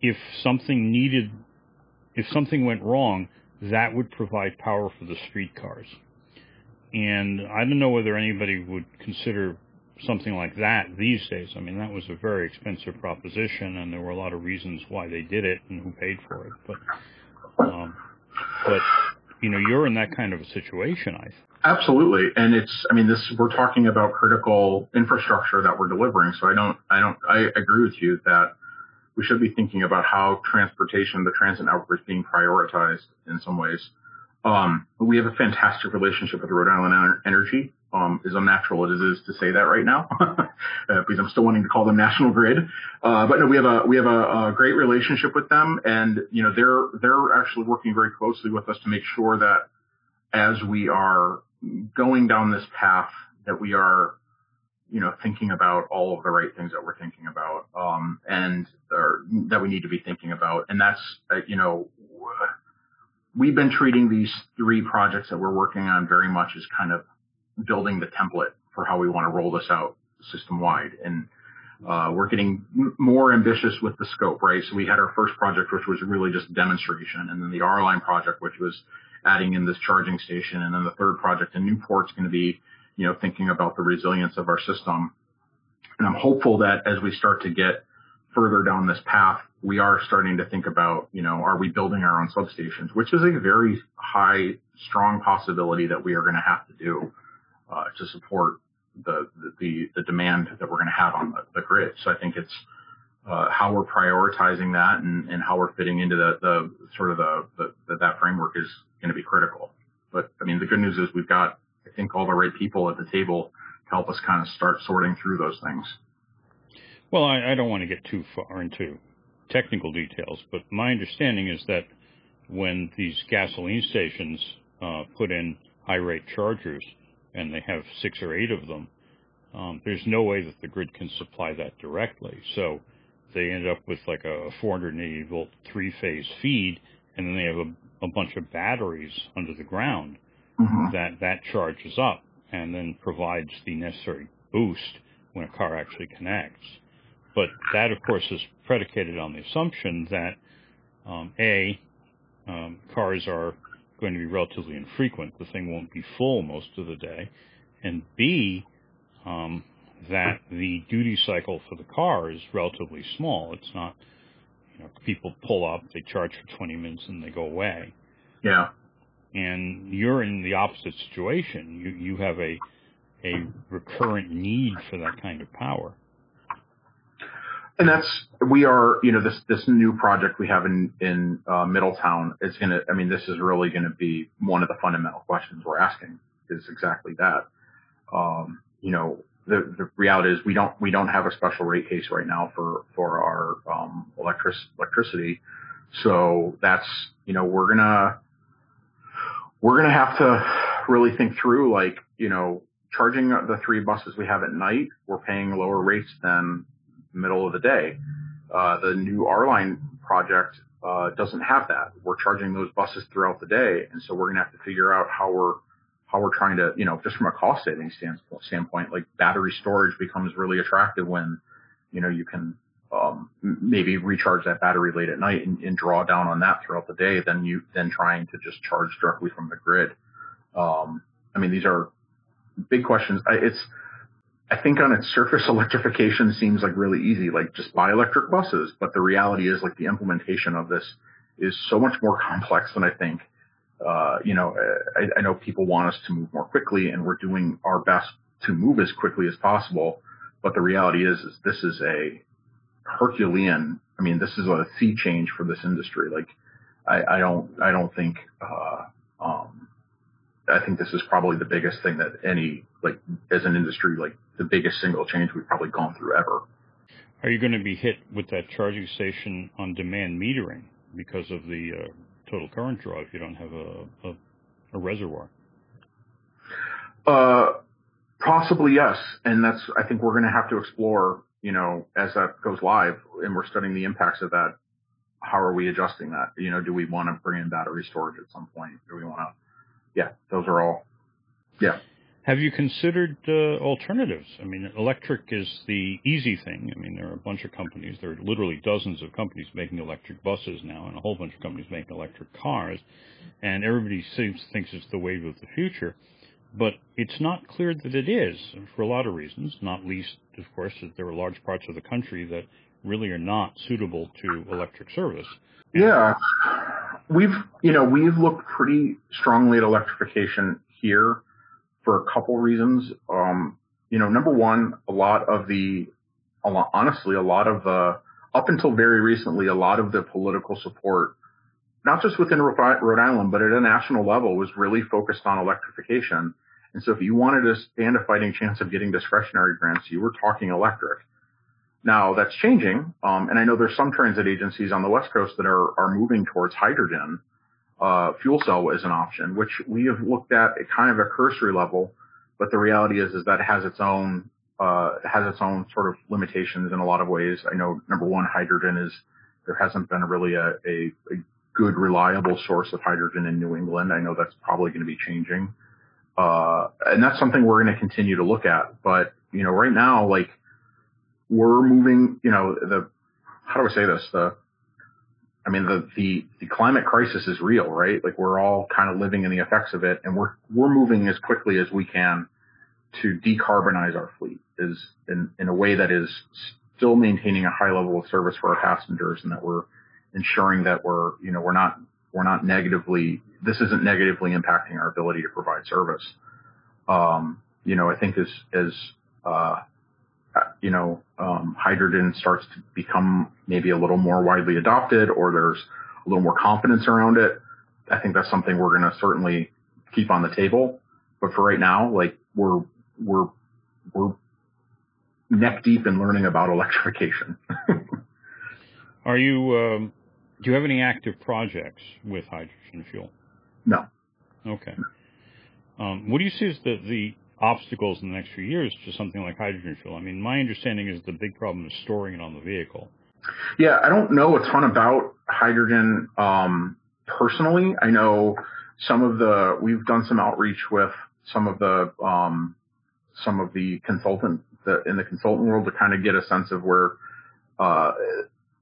if something needed, if something went wrong, that would provide power for the streetcars. And I don't know whether anybody would consider something like that these days. I mean, that was a very expensive proposition, and there were a lot of reasons why they did it and who paid for it. But, um, but you know, you're in that kind of a situation. I think. Absolutely. And it's, I mean, this, we're talking about critical infrastructure that we're delivering. So I don't, I don't, I agree with you that we should be thinking about how transportation, the transit network is being prioritized in some ways. Um, we have a fantastic relationship with Rhode Island Energy. Um, as unnatural as it is to say that right now, uh, because I'm still wanting to call them National Grid. Uh, but no, we have a we have a, a, great relationship with them, and you know they're they're actually working very closely with us to make sure that as we are going down this path that we are, you know, thinking about all of the right things that we're thinking about, um, and or, that we need to be thinking about. And that's, uh, you know, we've been treating these three projects that we're working on very much as kind of building the template for how we want to roll this out system wide. And, uh, we're getting more ambitious with the scope, right? So we had our first project, which was really just demonstration, and then the R line project, which was adding in this charging station. And then the third project in Newport's going to be, you know, thinking about the resilience of our system. And I'm hopeful that as we start to get further down this path, we are starting to think about, you know, are we building our own substations, which is a very high, strong possibility that we are going to have to do uh, to support the, the the demand that we're going to have on the, the, grid. So I think it's uh, how we're prioritizing that and, and how we're fitting into the, the sort of the, the that framework is going to be critical. But I mean, the good news is we've got I think all the right people at the table to help us kind of start sorting through those things. Well, I, I don't want to get too far into technical details, but my understanding is that when these gasoline stations uh, put in high rate chargers, and they have six or eight of them, um, there's no way that the grid can supply that directly. So they end up with like a 480 volt three phase feed, and then they have a, a bunch of batteries under the ground mm-hmm. that that charges up and then provides the necessary boost when a car actually connects. But that, of course, is predicated on the assumption that um, a um, cars are going to be relatively infrequent. The thing won't be full most of the day, and b um, that the duty cycle for the car is relatively small. It's not, you know, people pull up, they charge for 20 minutes, and they go away. Yeah. And you're in the opposite situation. You you have a a recurrent need for that kind of power. And that's we are, you know, this this new project we have in in uh, Middletown is to. I mean, this is really to be one of the fundamental questions we're asking. Is exactly that. Um, you know, the the reality is we don't we don't have a special rate case right now for for our um, electric electricity. So that's you know we're gonna we're gonna have to really think through like you know charging the three buses we have at night. We're paying lower rates than middle of the day. Uh, the new R line project uh, doesn't have that. We're charging those buses throughout the day, and so we're going to have to figure out how we're how we're trying to, you know, just from a cost saving standpoint, like battery storage becomes really attractive when, you know, you can um, maybe recharge that battery late at night and, and, draw down on that throughout the day than you than trying to just charge directly from the grid. Um, I mean, these are big questions. I, it's I think on its surface, electrification seems like really easy, like just buy electric buses. But the reality is, like the implementation of this is so much more complex than I think. Uh, you know, I, I know people want us to move more quickly, and we're doing our best to move as quickly as possible. But the reality is, is this is a Herculean. I mean, this is a sea change for this industry. Like, I, I don't, I don't think, uh, um, I think this is probably the biggest thing that any, like, as an industry, like the biggest single change we've probably gone through ever. Are you going to be hit with that charging station on demand metering because of the uh, total current draw if you don't have a, a, a reservoir? Uh, possibly yes, and that's I think we're going to have to explore. You know, as that goes live, and we're studying the impacts of that. How are we adjusting that? You know, do we want to bring in battery storage at some point? Do we want to? Yeah, those are all. Yeah. Have you considered uh, alternatives? I mean, electric is the easy thing. I mean, there are a bunch of companies. There are literally dozens of companies making electric buses now, and a whole bunch of companies making electric cars. And everybody seems thinks it's the wave of the future, but it's not clear that it is for a lot of reasons. Not least, of course, that there are large parts of the country that really are not suitable to electric service. Yeah, we've you know we've looked pretty strongly at electrification here for a couple reasons. Um, you know, number one, a lot of the, a lot, honestly, a lot of the, up until very recently, a lot of the political support, not just within Rhode Island, but at a national level was really focused on electrification. And so if you wanted to stand a fighting chance of getting discretionary grants, you were talking electric. Now that's changing. Um, and I know there's some transit agencies on the West Coast that are, are moving towards hydrogen uh, fuel cell is an option, which we have looked at at kind of a cursory level. But the reality is, is that it has its own, uh, has its own sort of limitations in a lot of ways. I know number one, hydrogen is, there hasn't been really a, a, a good, reliable source of hydrogen in New England. I know that's probably going to be changing. Uh, and that's something we're going to continue to look at. But, you know, right now, like, we're moving, you know, the, how do I say this? The, I mean, the, the, the climate crisis is real, right? Like we're all kind of living in the effects of it and we're, we're moving as quickly as we can to decarbonize our fleet is in, in a way that is still maintaining a high level of service for our passengers and that we're ensuring that we're, you know, we're not, we're not negatively, this isn't negatively impacting our ability to provide service. Um, you know, I think as, as, uh, you know, um, hydrogen starts to become maybe a little more widely adopted or there's a little more confidence around it, I think that's something we're going to certainly keep on the table. But for right now, like we're, we're, we're neck deep in learning about electrification. Are you, um, do you have any active projects with hydrogen fuel? No. Okay. Um, what do you see as the, the obstacles in the next few years to something like hydrogen fuel? I mean, my understanding is the big problem is storing it on the vehicle. Yeah, I don't know a ton about hydrogen um, personally. I know some of the we've done some outreach with some of the um, some of the consultant the, in the consultant world to kind of get a sense of where uh,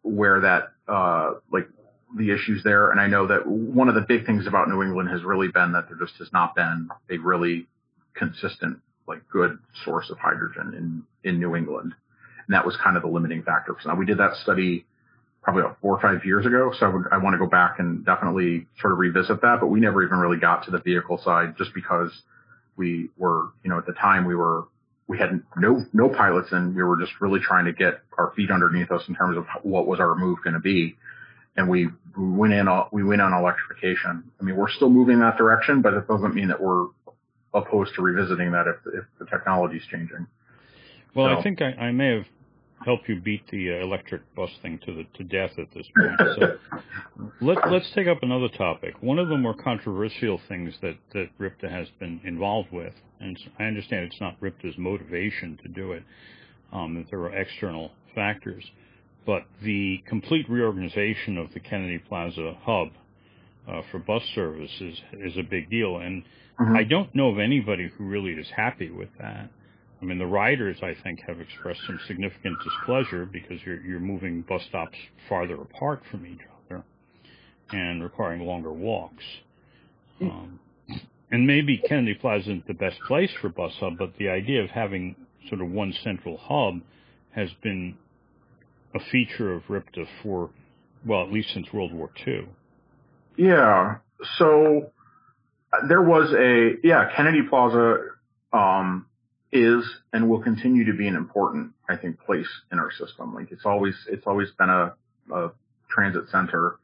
where that uh, like the issues there. And I know that one of the big things about New England has really been that there just has not been a really consistent, like good source of hydrogen in, in New England. And that was kind of the limiting factor. So now we did that study probably about four or five years ago. So I, would, I want to go back and definitely sort of revisit that, but we never even really got to the vehicle side just because we were, you know, at the time we were, we had no, no pilots and we were just really trying to get our feet underneath us in terms of what was our move going to be. And we, we went in, we went on electrification. I mean, we're still moving that direction, but it doesn't mean that we're opposed to revisiting that if, if the technology is changing. Well, so. I think I, I, may have helped you beat the uh, electric bus thing to the to death at this point. So let, let's take up another topic. One of the more controversial things that that RIPTA has been involved with, and I understand it's not RIPTA's motivation to do it, um, that there are external factors, but the complete reorganization of the Kennedy Plaza hub uh, for bus service is, is a big deal. And mm-hmm. I don't know of anybody who really is happy with that. I mean, the riders, I think, have expressed some significant displeasure because you're, you're moving bus stops farther apart from each other and requiring longer walks. Mm. Um, and maybe Kennedy Plaza isn't the best place for bus hub, but the idea of having sort of one central hub has been a feature of RIPTA for, well, at least since World War II. Yeah. So there was a yeah Kennedy Plaza um, is and will continue to be an important I think place in our system. Like it's always it's always been a, a transit center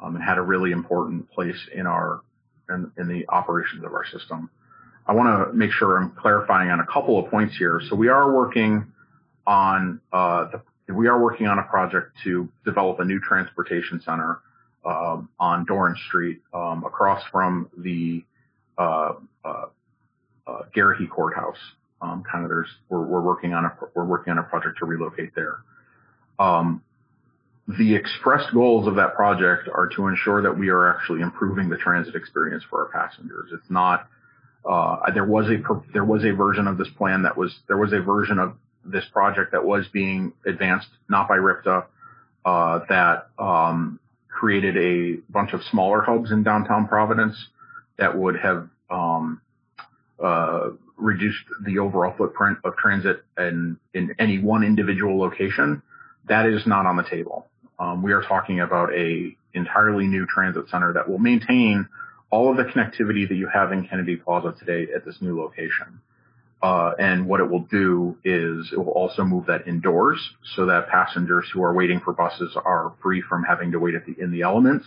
um, and had a really important place in our in, in the operations of our system. I want to make sure I'm clarifying on a couple of points here. So we are working on uh, the, we are working on a project to develop a new transportation center um, on Dorrance Street, um, across from the uh, uh, uh, Garrahy Courthouse. Um, kind of there's we're, we're working on a we're working on a project to relocate there. Um, the expressed goals of that project are to ensure that we are actually improving the transit experience for our passengers. It's not uh, there was a there was a version of this plan that was there was a version of this project that was being advanced not by RIPTA uh, that um, created a bunch of smaller hubs in downtown Providence that would have um, uh, reduced the overall footprint of transit in, in any one individual location. That is not on the table. Um, we are talking about a entirely new transit center that will maintain all of the connectivity that you have in Kennedy Plaza today at this new location. Uh, and what it will do is it will also move that indoors so that passengers who are waiting for buses are free from having to wait the, in the elements.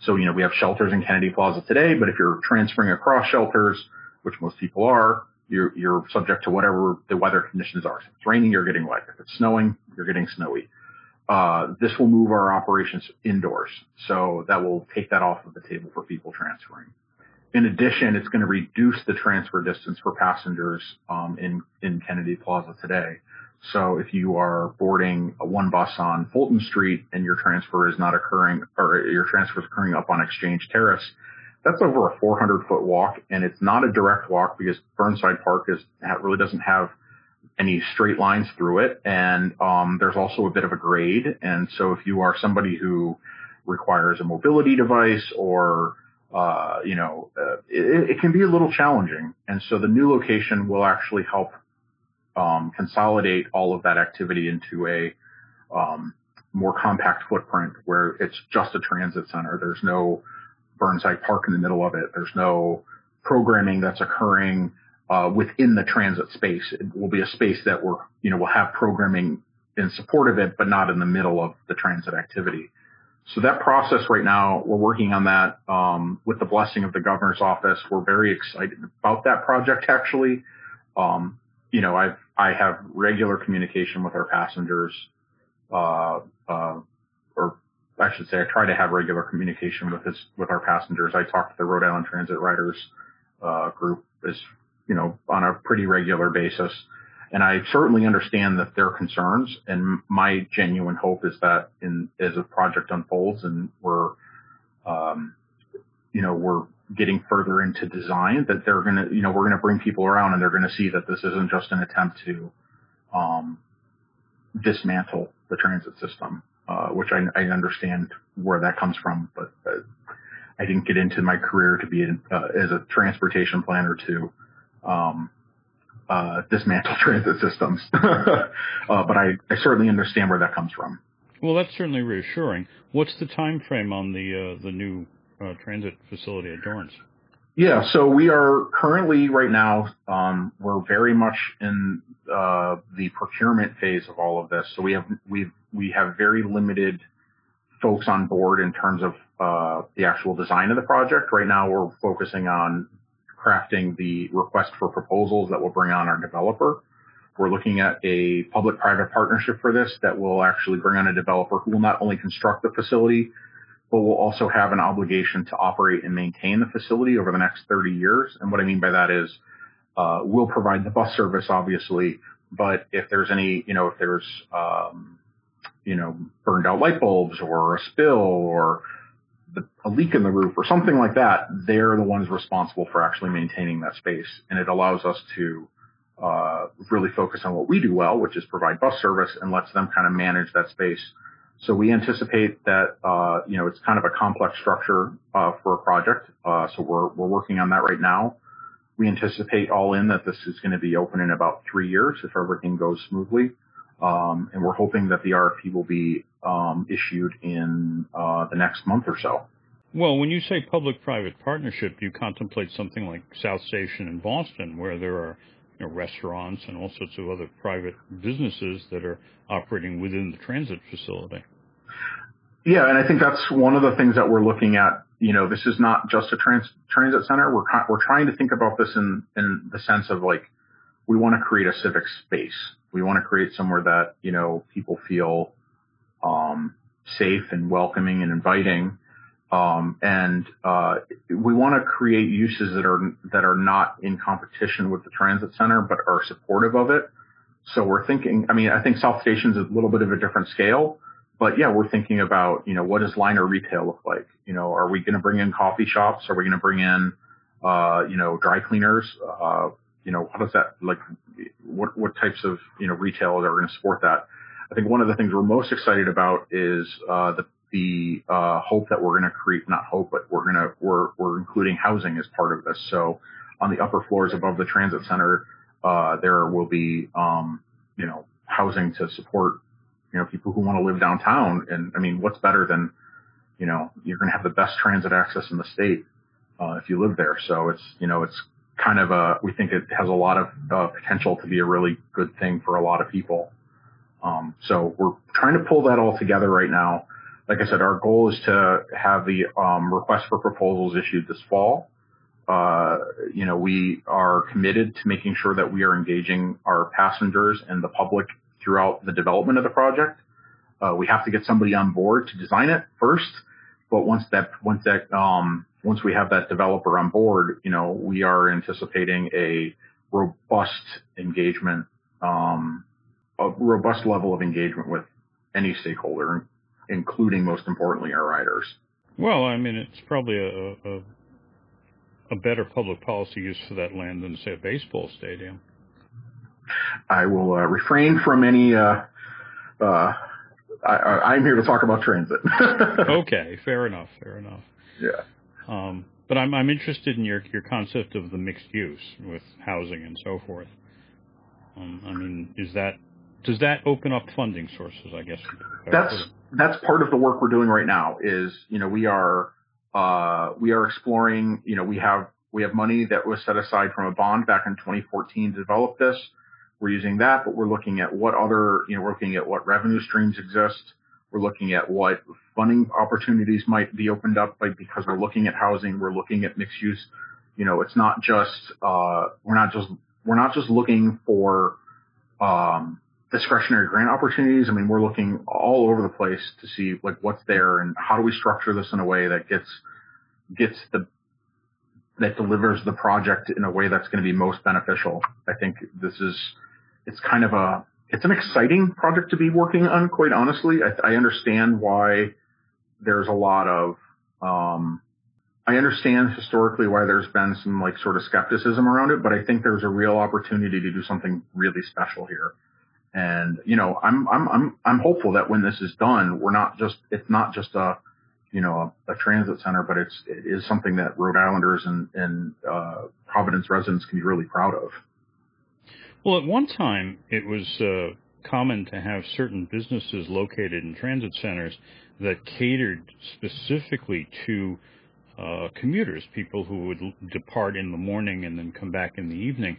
So, you know, we have shelters in Kennedy Plaza today, but if you're transferring across shelters, which most people are, you're, you're subject to whatever the weather conditions are. If it's raining, you're getting wet. If it's snowing, you're getting snowy. Uh, this will move our operations indoors. So that will take that off of the table for people transferring. In addition, it's going to reduce the transfer distance for passengers um, in in Kennedy Plaza today. So if you are boarding one bus on Fulton Street and your transfer is not occurring, or your transfer is occurring up on Exchange Terrace, that's over a 400 foot walk, and it's not a direct walk because Burnside Park is really doesn't have any straight lines through it, and um, there's also a bit of a grade. And so if you are somebody who requires a mobility device or uh, you know, uh, it, it, can be a little challenging. And so the new location will actually help um, consolidate all of that activity into a um, more compact footprint where it's just a transit center. There's no Burnside Park in the middle of it. There's no programming that's occurring uh, within the transit space. It will be a space that we're, you know, will have programming in support of it, but not in the middle of the transit activity. So that process right now, we're working on that um, with the blessing of the governor's office. We're very excited about that project. Actually, um, you know, I've I have regular communication with our passengers, uh, uh, or I should say, I try to have regular communication with with our passengers. I talk to the Rhode Island Transit Riders uh, group as you know on a pretty regular basis. And I certainly understand that their concerns. And my genuine hope is that in as a project unfolds and we're, um, you know, we're getting further into design, that they're going to, you know, we're going to bring people around and they're going to see that this isn't just an attempt to um, dismantle the transit system, uh, which I, I, understand where that comes from, but uh, I didn't get into my career to be uh, as a transportation planner to um, uh, dismantle transit systems. uh, but I, I certainly understand where that comes from. Well, that's certainly reassuring. What's the time frame on the uh, the new uh, transit facility at Dorrance? Yeah, so we are currently right now um, we're very much in uh, the procurement phase of all of this. So we have we we have very limited folks on board in terms of uh, the actual design of the project. Right now, we're focusing on crafting the request for proposals that will bring on our developer. We're looking at a public-private partnership for this that will actually bring on a developer who will not only construct the facility, but will also have an obligation to operate and maintain the facility over the next 30 years. And what I mean by that is, uh, we'll provide the bus service, obviously, but if there's any, you know, if there's, um, you know, burned out light bulbs or a spill or a leak in the roof or something like that, they're the ones responsible for actually maintaining that space. And it allows us to uh, really focus on what we do well, which is provide bus service and lets them kind of manage that space. So we anticipate that, uh, you know, it's kind of a complex structure uh, for a project. Uh, so we're, we're working on that right now. We anticipate all in that this is going to be open in about three years if everything goes smoothly. Um, and we're hoping that the RFP will be um, issued in uh, the next month or so. Well, when you say public-private partnership, you contemplate something like South Station in Boston, where there are you know, restaurants and all sorts of other private businesses that are operating within the transit facility. Yeah, and I think that's one of the things that we're looking at. You know, this is not just a trans- transit center. We're we're trying to think about this in in the sense of like we want to create a civic space. We want to create somewhere that, you know, people feel, um, safe and welcoming and inviting. Um, and, uh, we want to create uses that are, that are not in competition with the transit center, but are supportive of it. So we're thinking, I mean, I think South Station's a little bit of a different scale, but yeah, we're thinking about, you know, what does liner retail look like? You know, are we going to bring in coffee shops? Are we going to bring in, uh, you know, dry cleaners? Uh, you know, how does that like what what types of you know retailers are going to support that? I think one of the things we're most excited about is uh, the the uh, hope that we're going to create not hope, but we're going to we're we're including housing as part of this. So on the upper floors above the transit center, uh, there will be um, you know housing to support you know people who want to live downtown. And I mean, what's better than you know you're going to have the best transit access in the state uh, if you live there. So it's you know it's kind of a, we think it has a lot of uh, potential to be a really good thing for a lot of people. Um, so we're trying to pull that all together right now. Like I said, our goal is to have the um, request for proposals issued this fall. Uh, you know, we are committed to making sure that we are engaging our passengers and the public throughout the development of the project. Uh, we have to get somebody on board to design it first, but once that once that um, once we have that developer on board, you know, we are anticipating a robust engagement, um, a robust level of engagement with any stakeholder, including most importantly our riders. Well, I mean, it's probably a, a, a better public policy use for that land than say a baseball stadium. I will uh, refrain from any. Uh, uh, I, am here to talk about transit. okay, fair enough. Fair enough. Yeah. Um, but I'm, I'm interested in your, your concept of the mixed use with housing and so forth. Um, I mean, is that does that open up funding sources? I guess that's that's part of the work we're doing right now. Is you know we are uh, we are exploring. You know we have we have money that was set aside from a bond back in 2014 to develop this. We're using that, but we're looking at what other you know we're looking at what revenue streams exist. We're looking at what funding opportunities might be opened up by because we're looking at housing. We're looking at mixed use. You know, it's not just uh, we're not just we're not just looking for um, discretionary grant opportunities. I mean, we're looking all over the place to see like what's there and how do we structure this in a way that gets gets the that delivers the project in a way that's going to be most beneficial. I think this is it's kind of a it's an exciting project to be working on. Quite honestly, I, I understand why there's a lot of um, I understand historically why there's been some like sort of skepticism around it, but I think there's a real opportunity to do something really special here. And you know, I'm I'm I'm I'm hopeful that when this is done, we're not just it's not just a you know a, a transit center, but it's it is something that Rhode Islanders and and uh, Providence residents can be really proud of. Well, at one time, it was uh, common to have certain businesses located in transit centers that catered specifically to uh, commuters, people who would depart in the morning and then come back in the evening.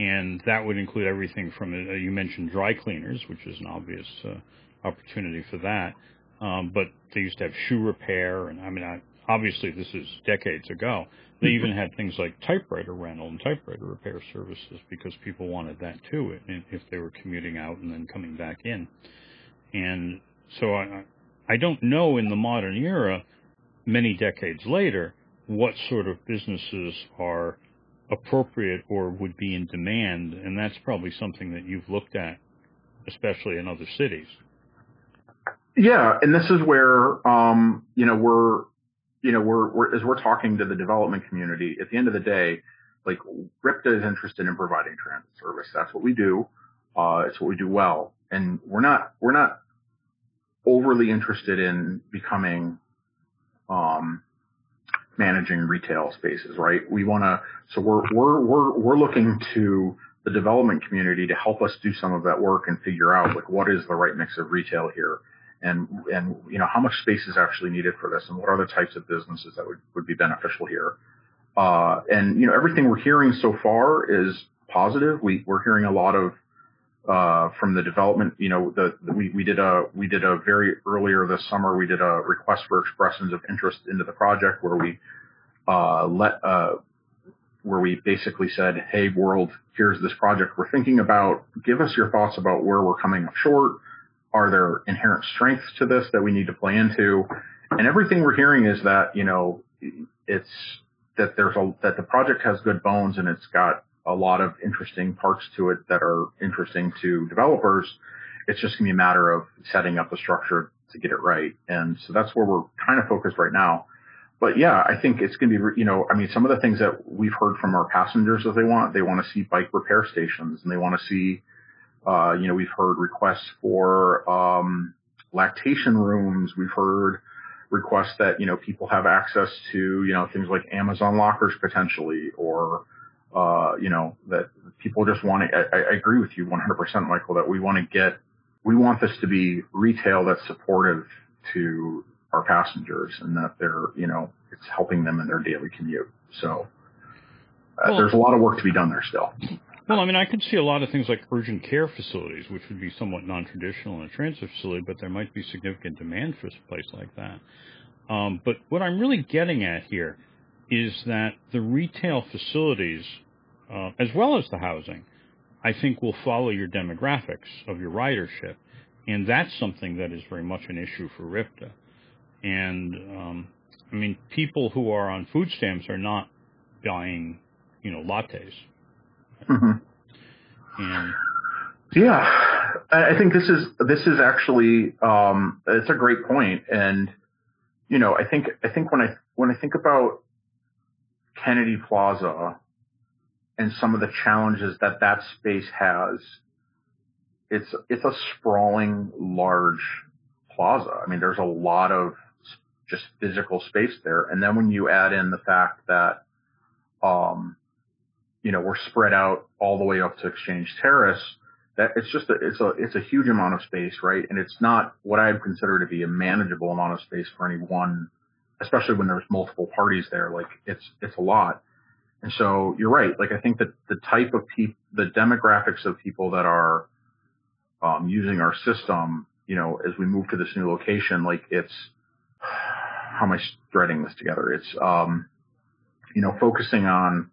And that would include everything from, uh, you mentioned dry cleaners, which is an obvious uh, opportunity for that. Um, but they used to have shoe repair, and I mean, I, obviously this is decades ago. They even had things like typewriter rental and typewriter repair services because people wanted that too if they were commuting out and then coming back in. And so I, I don't know in the modern era, many decades later, what sort of businesses are appropriate or would be in demand, and that's probably something that you've looked at, especially in other cities. Yeah, and this is where um, you know we're you know, we're, we're, as we're talking to the development community, at the end of the day, like RIPTA is interested in providing transit service. That's what we do. Uh, it's what we do well. And we're not, we're not overly interested in becoming, um, managing retail spaces, right? We want to, so we're, we're, we're, we're looking to the development community to help us do some of that work and figure out like what is the right mix of retail here and and you know how much space is actually needed for this, and what are the types of businesses that would, would be beneficial here. Uh, and you know everything we're hearing so far is positive. We we're hearing a lot of uh, from the development. You know, the, the, we we did a we did a very earlier this summer. We did a request for expressions of interest into the project where we uh, let uh, where we basically said, "Hey, world, here's this project we're thinking about. Give us your thoughts about where we're coming up short." Are there inherent strengths to this that we need to play into? And everything we're hearing is that, you know, it's that there's a, that the project has good bones and it's got a lot of interesting parts to it that are interesting to developers. It's just gonna be a matter of setting up the structure to get it right. And so that's where we're kind of focused right now. But yeah, I think it's going to be, you know, I mean, some of the things that we've heard from our passengers that they want, they want to see bike repair stations and they want to see, uh, you know, we've heard requests for um, lactation rooms. We've heard requests that you know people have access to you know things like Amazon lockers potentially, or uh, you know that people just want to. I, I agree with you 100%, Michael, that we want to get we want this to be retail that's supportive to our passengers and that they're you know it's helping them in their daily commute. So uh, well, there's a lot of work to be done there still. Well, I mean, I could see a lot of things like urgent care facilities, which would be somewhat non-traditional in a transit facility, but there might be significant demand for a place like that. Um, but what I'm really getting at here is that the retail facilities, uh, as well as the housing, I think will follow your demographics of your ridership, and that's something that is very much an issue for RIPTA. And um, I mean, people who are on food stamps are not buying, you know, lattes Mm-hmm. And yeah, I think this is this is actually um, it's a great point, and you know, I think I think when I when I think about Kennedy Plaza and some of the challenges that that space has, it's it's a sprawling, large plaza. I mean, there's a lot of just physical space there, and then when you add in the fact that um, you know, we're spread out all the way up to Exchange Terrace. That it's just a, it's a, it's a huge amount of space, right? And it's not what I would consider to be a manageable amount of space for any one, especially when there's multiple parties there. Like it's, it's a lot. And so you're right. Like I think that the type of people, the demographics of people that are um, using our system, you know, as we move to this new location, like it's how am I threading this together? It's um, you know, focusing on,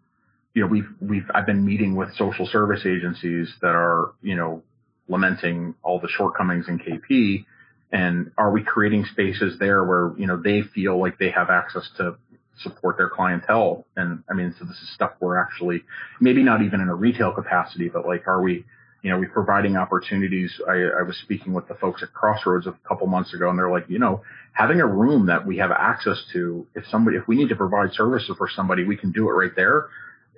you know, we've we've I've been meeting with social service agencies that are, you know, lamenting all the shortcomings in KP, and are we creating spaces there where you know they feel like they have access to support their clientele. And I mean, so this is stuff we're actually maybe not even in a retail capacity, but like, are we, you know, we providing opportunities. I, I was speaking with the folks at Crossroads a couple months ago, and they're like, you know, having a room that we have access to, if somebody, if we need to provide services for somebody, we can do it right there.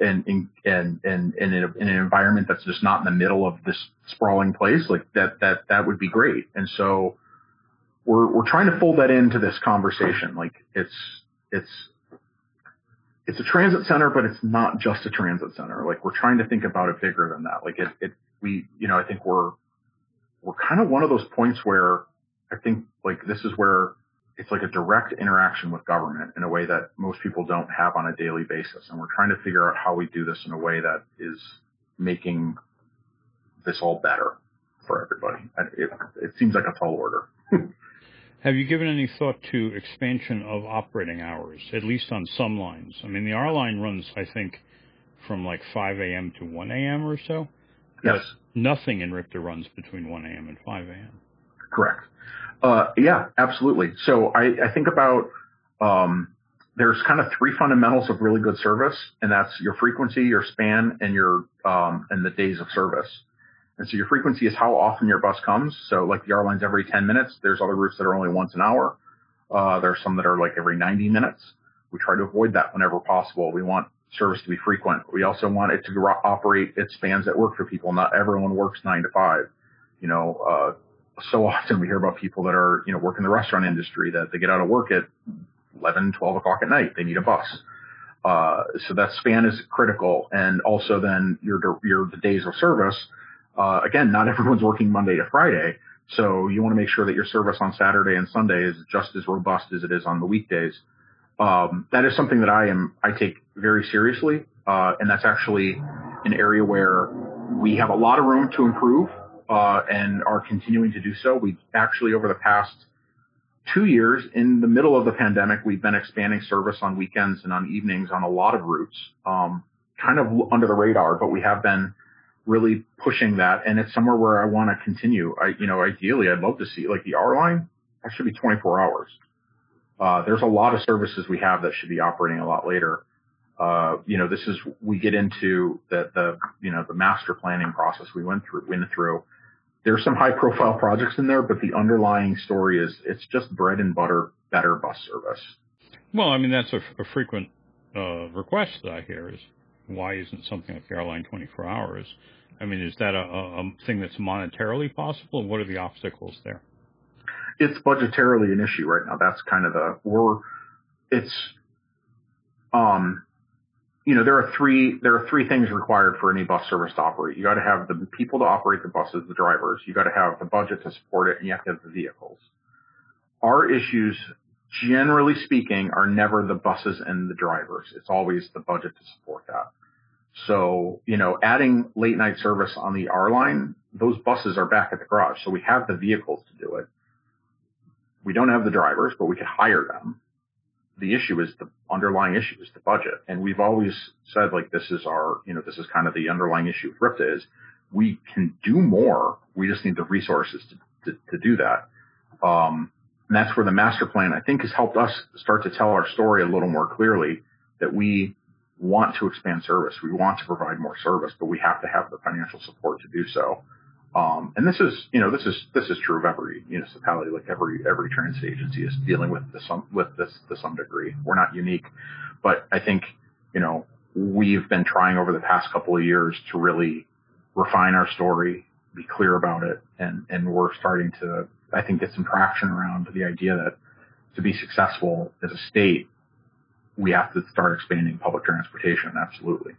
And, and, and, and, in, in an environment that's just not in the middle of this sprawling place, like that, that, that would be great. And so we're, we're trying to fold that into this conversation. Like it's, it's, it's a transit center, but it's not just a transit center. Like we're trying to think about it bigger than that. Like it, it, we, you know, I think we're, we're kind of one of those points where I think like this is where it's like a direct interaction with government in a way that most people don't have on a daily basis. And we're trying to figure out how we do this in a way that is making this all better for everybody. It, it seems like a tall order. Have you given any thought to expansion of operating hours, at least on some lines? I mean, the R line runs, I think, from like 5 a.m. to 1 a.m. or so. Yes. Nothing in RIPTA runs between 1 a.m. and 5 a.m. Correct. Uh, yeah, absolutely. So I, I think about um, there's kind of three fundamentals of really good service, and that's your frequency, your span, and your um, and the days of service. And so your frequency is how often your bus comes. So like the R line's every 10 minutes. There's other routes that are only once an hour. Uh, there are some that are like every 90 minutes. We try to avoid that whenever possible. We want service to be frequent. We also want it to operate at spans that work for people. Not everyone works nine to five. You know, uh, so often we hear about people that are, you know, work in the restaurant industry that they get out of work at 11, 12 o'clock at night. They need a bus. Uh, so that span is critical. And also then your, your, the days of service uh, again, not everyone's working Monday to Friday. So you want to make sure that your service on Saturday and Sunday is just as robust as it is on the weekdays. Um, that is something that I am, I take very seriously. Uh, and that's actually an area where we have a lot of room to improve, uh, and are continuing to do so. We've actually over the past two years in the middle of the pandemic, we've been expanding service on weekends and on evenings on a lot of routes, um, kind of under the radar, but we have been really pushing that, and it's somewhere where I want to continue. I, you know, ideally, I'd love to see like the R line. That should be 24 hours. Uh, there's a lot of services we have that should be operating a lot later. Uh, you know, this is we get into the the you know the master planning process we went through went through. There's some high profile projects in there, but the underlying story is it's just bread and butter better bus service. Well, I mean that's a, a frequent uh, request that I hear is why isn't something like R 24 hours? I mean, is that a, a thing that's monetarily possible? And what are the obstacles there? It's budgetarily an issue right now. That's kind of the we're it's um you know there are three there are three things required for any bus service to operate. You got to have the people to operate the buses, the drivers. You got to have the budget to support it, and you have to have the vehicles. Our issues, generally speaking, are never the buses and the drivers. It's always the budget to support that. So, you know, adding late night service on the R line, those buses are back at the garage. So we have the vehicles to do it. We don't have the drivers, but we could hire them. The issue is the underlying issue is the budget. And we've always said like this is our, you know, this is kind of the underlying issue with RIPTA is we can do more. We just need the resources to, to, to do that. Um, and that's where the master plan, I think, has helped us start to tell our story a little more clearly that we want to expand service. We want to provide more service, but we have to have the financial support to do so. Um, and this is, you know, this is this is true of every municipality. Like every every transit agency is dealing with this some with this to some degree. We're not unique, but I think, you know, we've been trying over the past couple of years to really refine our story, be clear about it, and and we're starting to, I think, get some traction around the idea that to be successful as a state, we have to start expanding public transportation. Absolutely.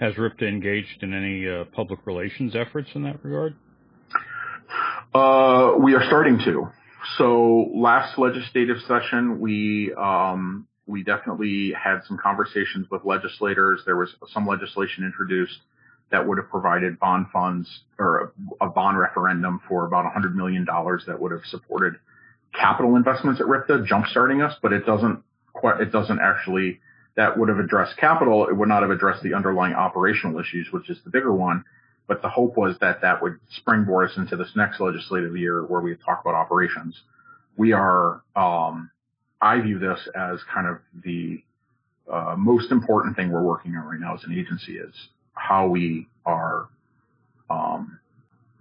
Has RIPTA engaged in any uh, public relations efforts in that regard? Uh, we are starting to. So last legislative session, we um, we definitely had some conversations with legislators. There was some legislation introduced that would have provided bond funds or a, a bond referendum for about $100 million that would have supported capital investments at RIPTA, jumpstarting us, but it doesn't quite, it doesn't actually, that would have addressed capital. It would not have addressed the underlying operational issues, which is the bigger one. But the hope was that that would springboard us into this next legislative year where we talk about operations. We are, um, I view this as kind of the uh, most important thing we're working on right now as an agency is how we are um,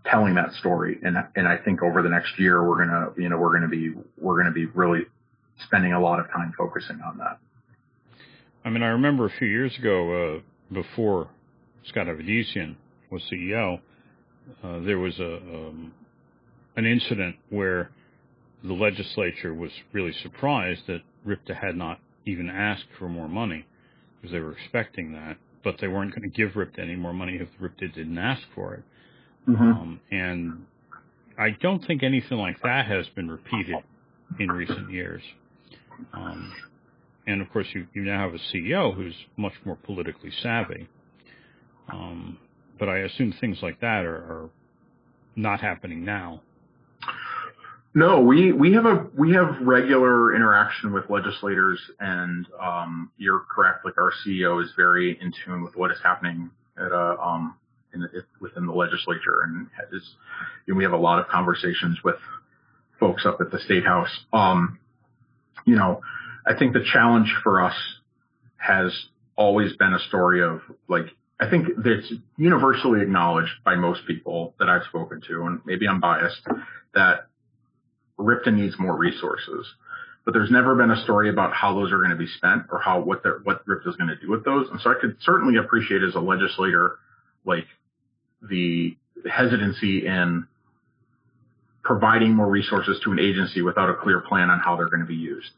telling that story. And and I think over the next year we're gonna you know we're gonna be we're gonna be really spending a lot of time focusing on that. I mean, I remember a few years ago uh, before Scott Avedisian was CEO, uh, there was a um, an incident where the legislature was really surprised that RIPTA had not even asked for more money because they were expecting that, but they weren't going to give RIPTA any more money if RIPTA didn't ask for it. Mm-hmm. Um, and I don't think anything like that has been repeated in recent years. Um, and of course, you, you now have a CEO who's much more politically savvy. Um, but I assume things like that are, are not happening now. No, we, we have a we have regular interaction with legislators, and um, you're correct. Like our CEO is very in tune with what is happening at a um, in within the legislature, and is, we have a lot of conversations with folks up at the state house. Um, you know, I think the challenge for us has always been a story of like I think that's universally acknowledged by most people that I've spoken to, and maybe I'm biased, that RIPTA needs more resources. But there's never been a story about how those are going to be spent or how what what RIPTA is going to do with those. And so I could certainly appreciate as a legislator, like the hesitancy in providing more resources to an agency without a clear plan on how they're going to be used.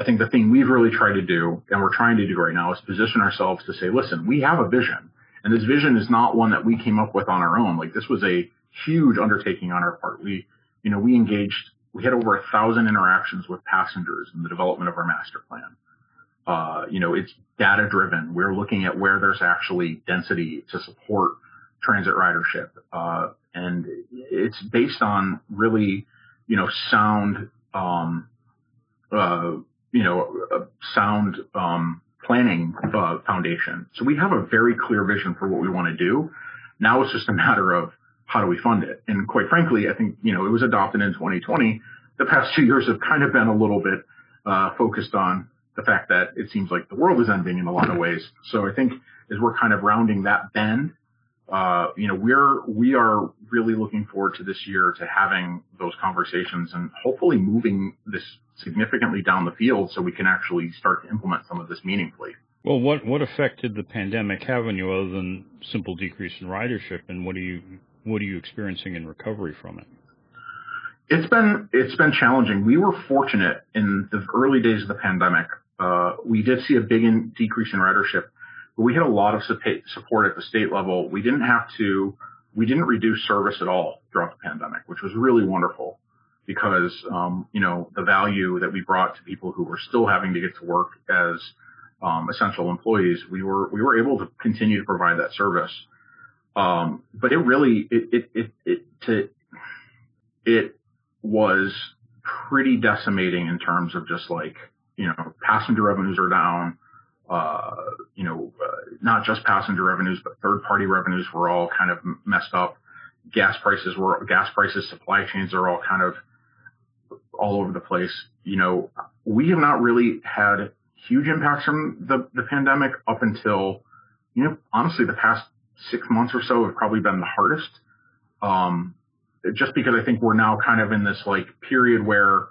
I think the thing we've really tried to do, and we're trying to do right now, is position ourselves to say, listen, we have a vision. And this vision is not one that we came up with on our own. Like this was a huge undertaking on our part. We, you know, we engaged we had over a thousand interactions with passengers in the development of our master plan. Uh, you know, it's data driven. We're looking at where there's actually density to support transit ridership. Uh, and it's based on really, you know, sound, um, uh, you know, a sound, um, planning, uh, foundation. So we have a very clear vision for what we want to do. Now it's just a matter of how do we fund it? And quite frankly, I think, you know, it was adopted in 2020. The past two years have kind of been a little bit, uh, focused on the fact that it seems like the world is ending in a lot of ways. So I think as we're kind of rounding that bend, uh, you know, we're, we are really looking forward to this year to having those conversations and hopefully moving this significantly down the field so we can actually start to implement some of this meaningfully. Well, what, what effect did the pandemic have on you other than simple decrease in ridership and what are you, what are you experiencing in recovery from it? It's been it's been challenging. We were fortunate in the early days of the pandemic. Uh, we did see a big in, decrease in ridership, but we had a lot of support at the state level. We didn't have to. We didn't reduce service at all throughout the pandemic, which was really wonderful because um, you know the value that we brought to people who were still having to get to work as um, essential employees. We were we were able to continue to provide that service. Um, but it really, it, it, it, it, to, it was pretty decimating in terms of just like, you know, passenger revenues are down, uh, you know, uh, not just passenger revenues, but third party revenues were all kind of messed up. Gas prices were, gas prices, supply chains are all kind of all over the place. You know, we have not really had huge impacts from the, the pandemic up until, you know, honestly, the past six months or so have probably been the hardest. Um, just because I think we're now kind of in this like period where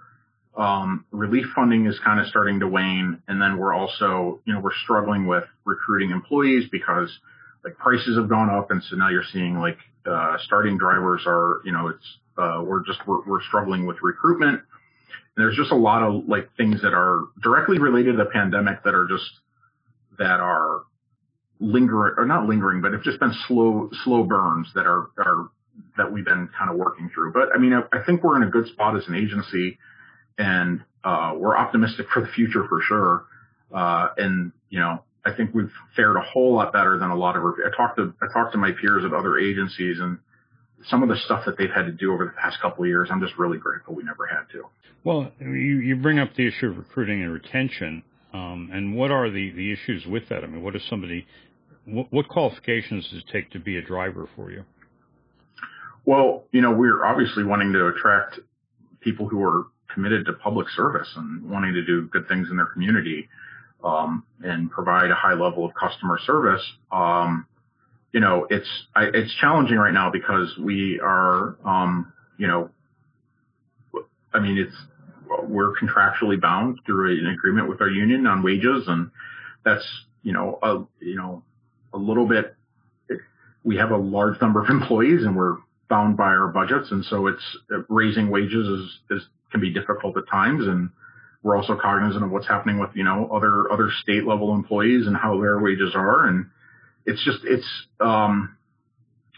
um, relief funding is kind of starting to wane, and then we're also, you know, we're struggling with recruiting employees because like prices have gone up, and so now you're seeing like uh, starting drivers are, you know, it's uh, we're just we're, we're struggling with recruitment. And there's just a lot of like things that are directly related to the pandemic that are just that are lingering or not lingering, but have just been slow slow burns that are are that we've been kind of working through. But I mean, I, I think we're in a good spot as an agency, and uh, we're optimistic for the future for sure. Uh, and you know, I think we've fared a whole lot better than a lot of. I talked to I talked to my peers at other agencies, and some of the stuff that they've had to do over the past couple of years, I'm just really grateful we never had to. Well, you, you bring up the issue of recruiting and retention, um, and what are the, the issues with that? I mean, what is somebody, what, what qualifications does it take to be a driver for you? Well, you know, we're obviously wanting to attract people who are committed to public service and wanting to do good things in their community um, and provide a high level of customer service. Um, you know, it's I, it's challenging right now because we are, um, you know, I mean, it's we're contractually bound through an agreement with our union on wages, and that's you know a you know a little bit. We have a large number of employees, and we're bound by our budgets, and so it's raising wages is, is can be difficult at times, and we're also cognizant of what's happening with you know other other state level employees and how their wages are, and it's just it's um,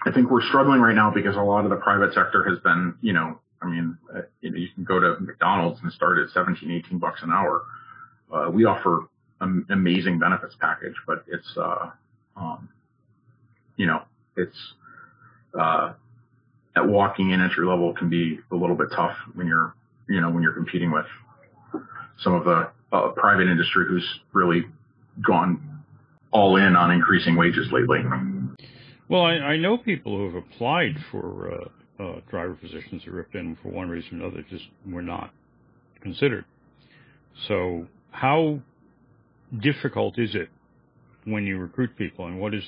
I think we're struggling right now because a lot of the private sector has been you know I mean uh, you, can go to McDonald's and start at 17, 18 bucks an hour. Uh, we offer an amazing benefits package, but it's uh, um, you know it's uh, at walking in entry level can be a little bit tough when you're you know when you're competing with some of the uh, private industry who's really gone all in on increasing wages lately. Well, I, I know people who have applied for uh, uh, driver positions at RIPTA for one reason or another just were not considered. So, how difficult is it when you recruit people, and what is?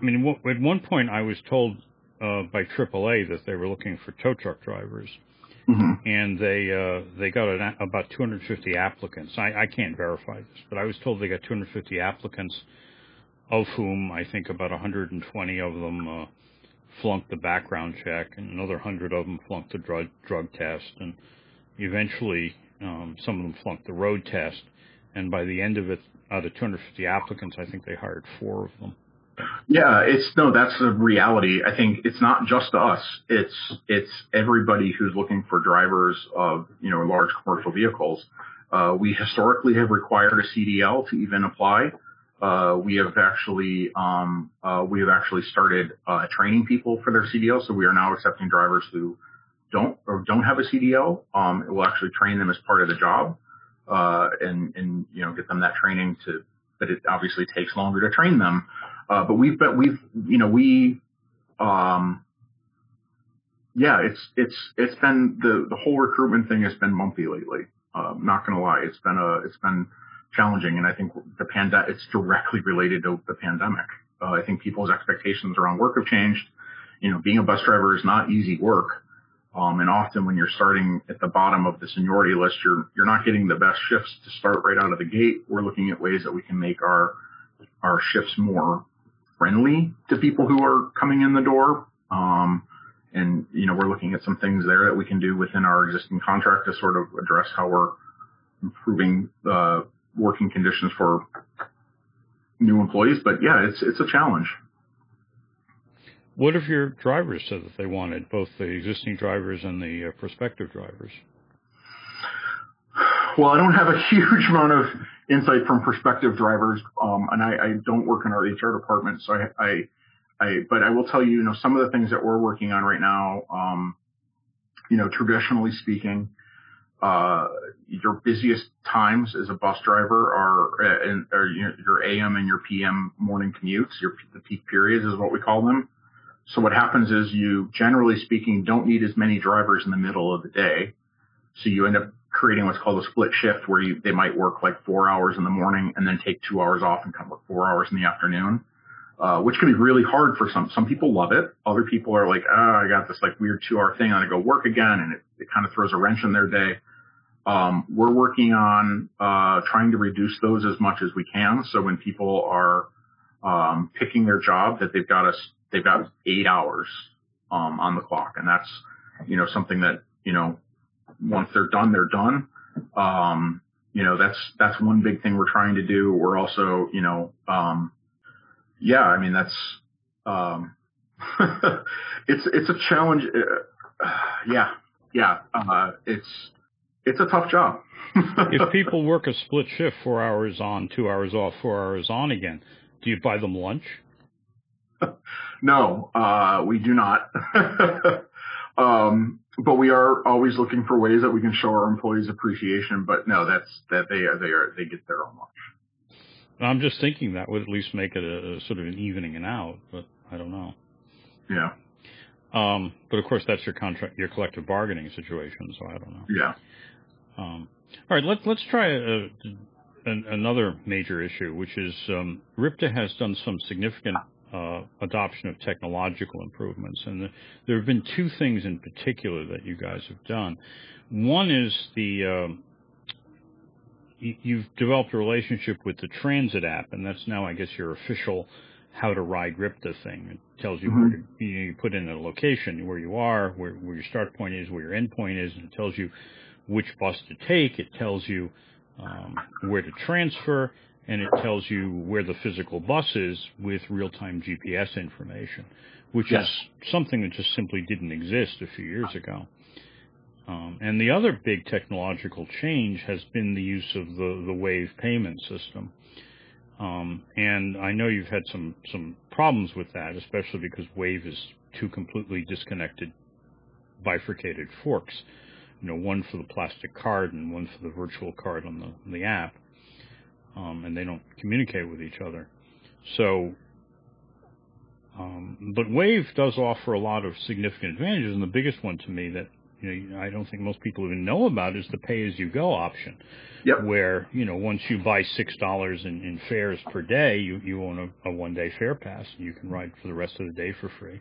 I mean, at one point I was told uh, by AAA that they were looking for tow truck drivers, Mm-hmm. and they uh, they got an, about 250 applicants. I, I can't verify this, but I was told they got 250 applicants, of whom I think about 120 of them uh, flunked the background check, and another 100 of them flunked the drug drug test, and eventually um, some of them flunked the road test. And by the end of it, out of 250 applicants, I think they hired four of them. Yeah, it's no, that's the reality. I think it's not just us. It's it's everybody who's looking for drivers of you know large commercial vehicles. Uh, we historically have required a CDL to even apply. Uh, we have actually um, uh, we have actually started uh, training people for their CDL. So we are now accepting drivers who don't or don't have a CDL. Um, we'll actually train them as part of the job uh, and and you know get them that training to. But it obviously takes longer to train them. Uh, but we've been, we've, you know, we, um, yeah, it's, it's, it's been the, the whole recruitment thing has been bumpy lately. Uh, not gonna lie. It's been a, it's been challenging. And I think the pandemic, it's directly related to the pandemic. Uh, I think people's expectations around work have changed. You know, being a bus driver is not easy work. Um, and often when you're starting at the bottom of the seniority list, you're, you're not getting the best shifts to start right out of the gate. We're looking at ways that we can make our, our shifts more friendly to people who are coming in the door. Um, and, you know, we're looking at some things there that we can do within our existing contract to sort of address how we're improving, uh, working conditions for new employees. But yeah, it's, it's a challenge. What if your drivers said that they wanted both the existing drivers and the uh, prospective drivers? Well, I don't have a huge amount of insight from prospective drivers, um, and I, I, don't work in our HR department, so I, I, I, but I will tell you, you know, some of the things that we're working on right now, um, you know, traditionally speaking, uh, your busiest times as a bus driver are, uh, are your AM and your PM morning commutes, your the peak periods is what we call them. So what happens is you, generally speaking, don't need as many drivers in the middle of the day. So you end up creating what's called a split shift where you, they might work like four hours in the morning and then take two hours off and come work four hours in the afternoon. Uh, which can be really hard for some. Some people love it. Other people are like, oh, I got this like weird two hour thing. Going to go work again. And it, it kind of throws a wrench in their day. Um, we're working on, uh, trying to reduce those as much as we can. So when people are, um, picking their job that they've got us, they've got eight hours, um, on the clock. And that's, you know, something that, you know, once they're done, they're done. Um, you know, that's, that's one big thing we're trying to do. We're also, you know, um, yeah, I mean that's um, it's it's a challenge. Uh, yeah, yeah, uh, it's it's a tough job. if people work a split shift, four hours on, two hours off, four hours on again, do you buy them lunch? no, uh, we do not. um, but we are always looking for ways that we can show our employees appreciation. But no, that's that they are they are they get their own lunch. I'm just thinking that would at least make it a, a sort of an evening and out, but I don't know. Yeah. Um, but of course, that's your contract, your collective bargaining situation. So I don't know. Yeah. Um, all right, let's let's try a, a, another major issue, which is um, RIPTA has done some significant uh, adoption of technological improvements, and the, there have been two things in particular that you guys have done. One is the um, you've developed a relationship with the transit app, and that's now, I guess, your official how to ride RIPTA thing. It tells you mm-hmm. where to, you, know, you put in a location where you are, where, where your start point is, where your end point is, and it tells you which bus to take. It tells you um, where to transfer, and it tells you where the physical bus is with real-time GPS information, which yes. is something that just simply didn't exist a few years ago. Um, and the other big technological change has been the use of the, the wave payment system. Um, and I know you've had some, some problems with that, especially because wave is two completely disconnected bifurcated forks you know, one for the plastic card and one for the virtual card on the, the app. Um, and they don't communicate with each other. So, um, but Wave does offer a lot of significant advantages, and the biggest one to me that you know I don't think most people even know about is the pay-as-you-go option. Yep. Where you know once you buy six dollars in, in fares per day, you you own a, a one-day fare pass, and you can ride for the rest of the day for free.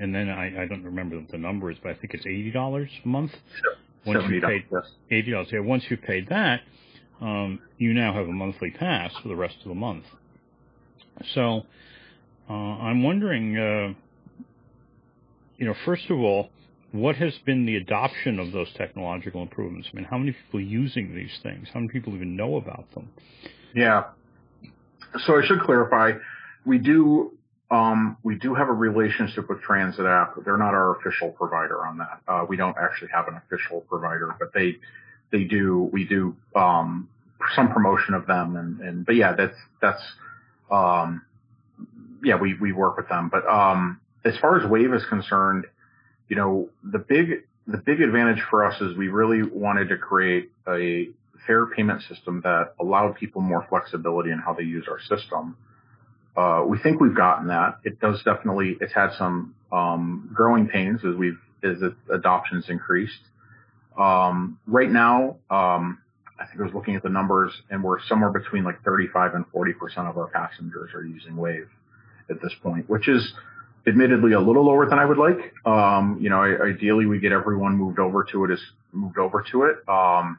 And then I, I don't remember what the number is, but I think it's eighty dollars a month. Sure. Once you paid yes. eighty dollars, yeah. Once you paid that, um, you now have a monthly pass for the rest of the month. So, uh, I'm wondering, uh, you know, first of all, what has been the adoption of those technological improvements? I mean, how many people are using these things? How many people even know about them? Yeah. So I should clarify, we do um, we do have a relationship with Transit App. They're not our official provider on that. Uh, we don't actually have an official provider, but they they do. We do um, some promotion of them, and, and but yeah, that's that's um, yeah, we we work with them. But um, as far as Wave is concerned, you know, the big the big advantage for us is we really wanted to create a fare payment system that allowed people more flexibility in how they use our system. Uh, we think we've gotten that. It does definitely. It's had some um, growing pains as we've as adoptions increased. Um, right now, um, I think I was looking at the numbers, and we're somewhere between like 35 and 40 percent of our passengers are using Wave at this point, which is admittedly a little lower than I would like. Um, you know, I, ideally we get everyone moved over to it, is moved over to it. Um,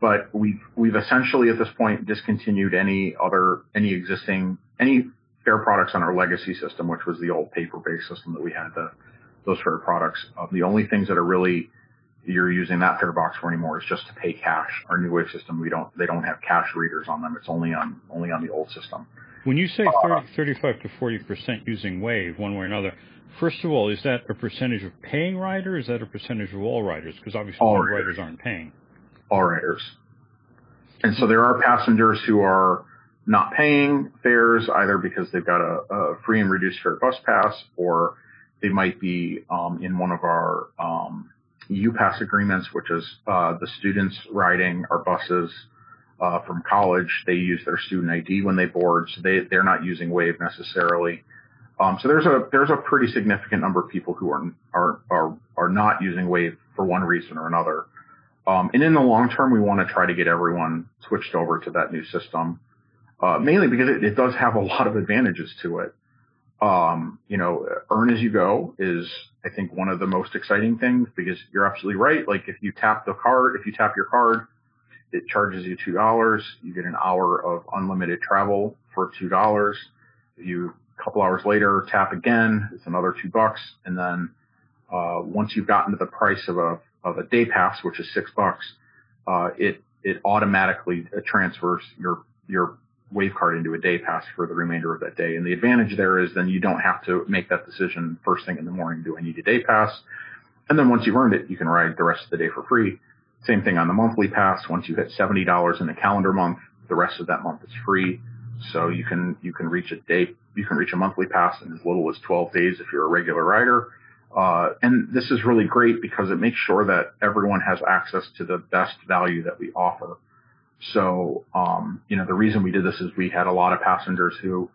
but we've we've essentially at this point discontinued any other any existing any fare products on our legacy system, which was the old paper-based system that we had the, those fare products. Uh, the only things that are really you're using that fare box for anymore is just to pay cash. Our new wave system, we don't they don't have cash readers on them. It's only on only on the old system. When you say 30, uh, 35 to 40 percent using Wave, one way or another, first of all, is that a percentage of paying riders? Is that a percentage of all riders? Because obviously all riders. riders aren't paying. All riders. And so there are passengers who are not paying fares either because they've got a, a free and reduced fare bus pass or they might be um, in one of our um, UPass agreements, which is uh, the students riding our buses uh, from college. They use their student ID when they board, so they they're not using Wave necessarily. Um, so there's a there's a pretty significant number of people who are are are are not using Wave for one reason or another. Um, and in the long term, we want to try to get everyone switched over to that new system uh, mainly because it, it, does have a lot of advantages to it. Um, you know, earn as you go is, I think, one of the most exciting things because you're absolutely right. Like if you tap the card, if you tap your card, it charges you two dollars. You get an hour of unlimited travel for two dollars. If you a couple hours later tap again, it's another two bucks. And then uh, once you've gotten to the price of a of a day pass, which is six bucks, uh, it it automatically transfers your your wave card into a day pass for the remainder of that day. And the advantage there is then you don't have to make that decision first thing in the morning. Do I need a day pass? And then once you've earned it, you can ride the rest of the day for free. Same thing on the monthly pass. Once you hit $70 in a calendar month, the rest of that month is free. So you can, you can reach a day, you can reach a monthly pass in as little as 12 days if you're a regular rider. Uh, and this is really great because it makes sure that everyone has access to the best value that we offer. So, um, you know, the reason we did this is we had a lot of passengers who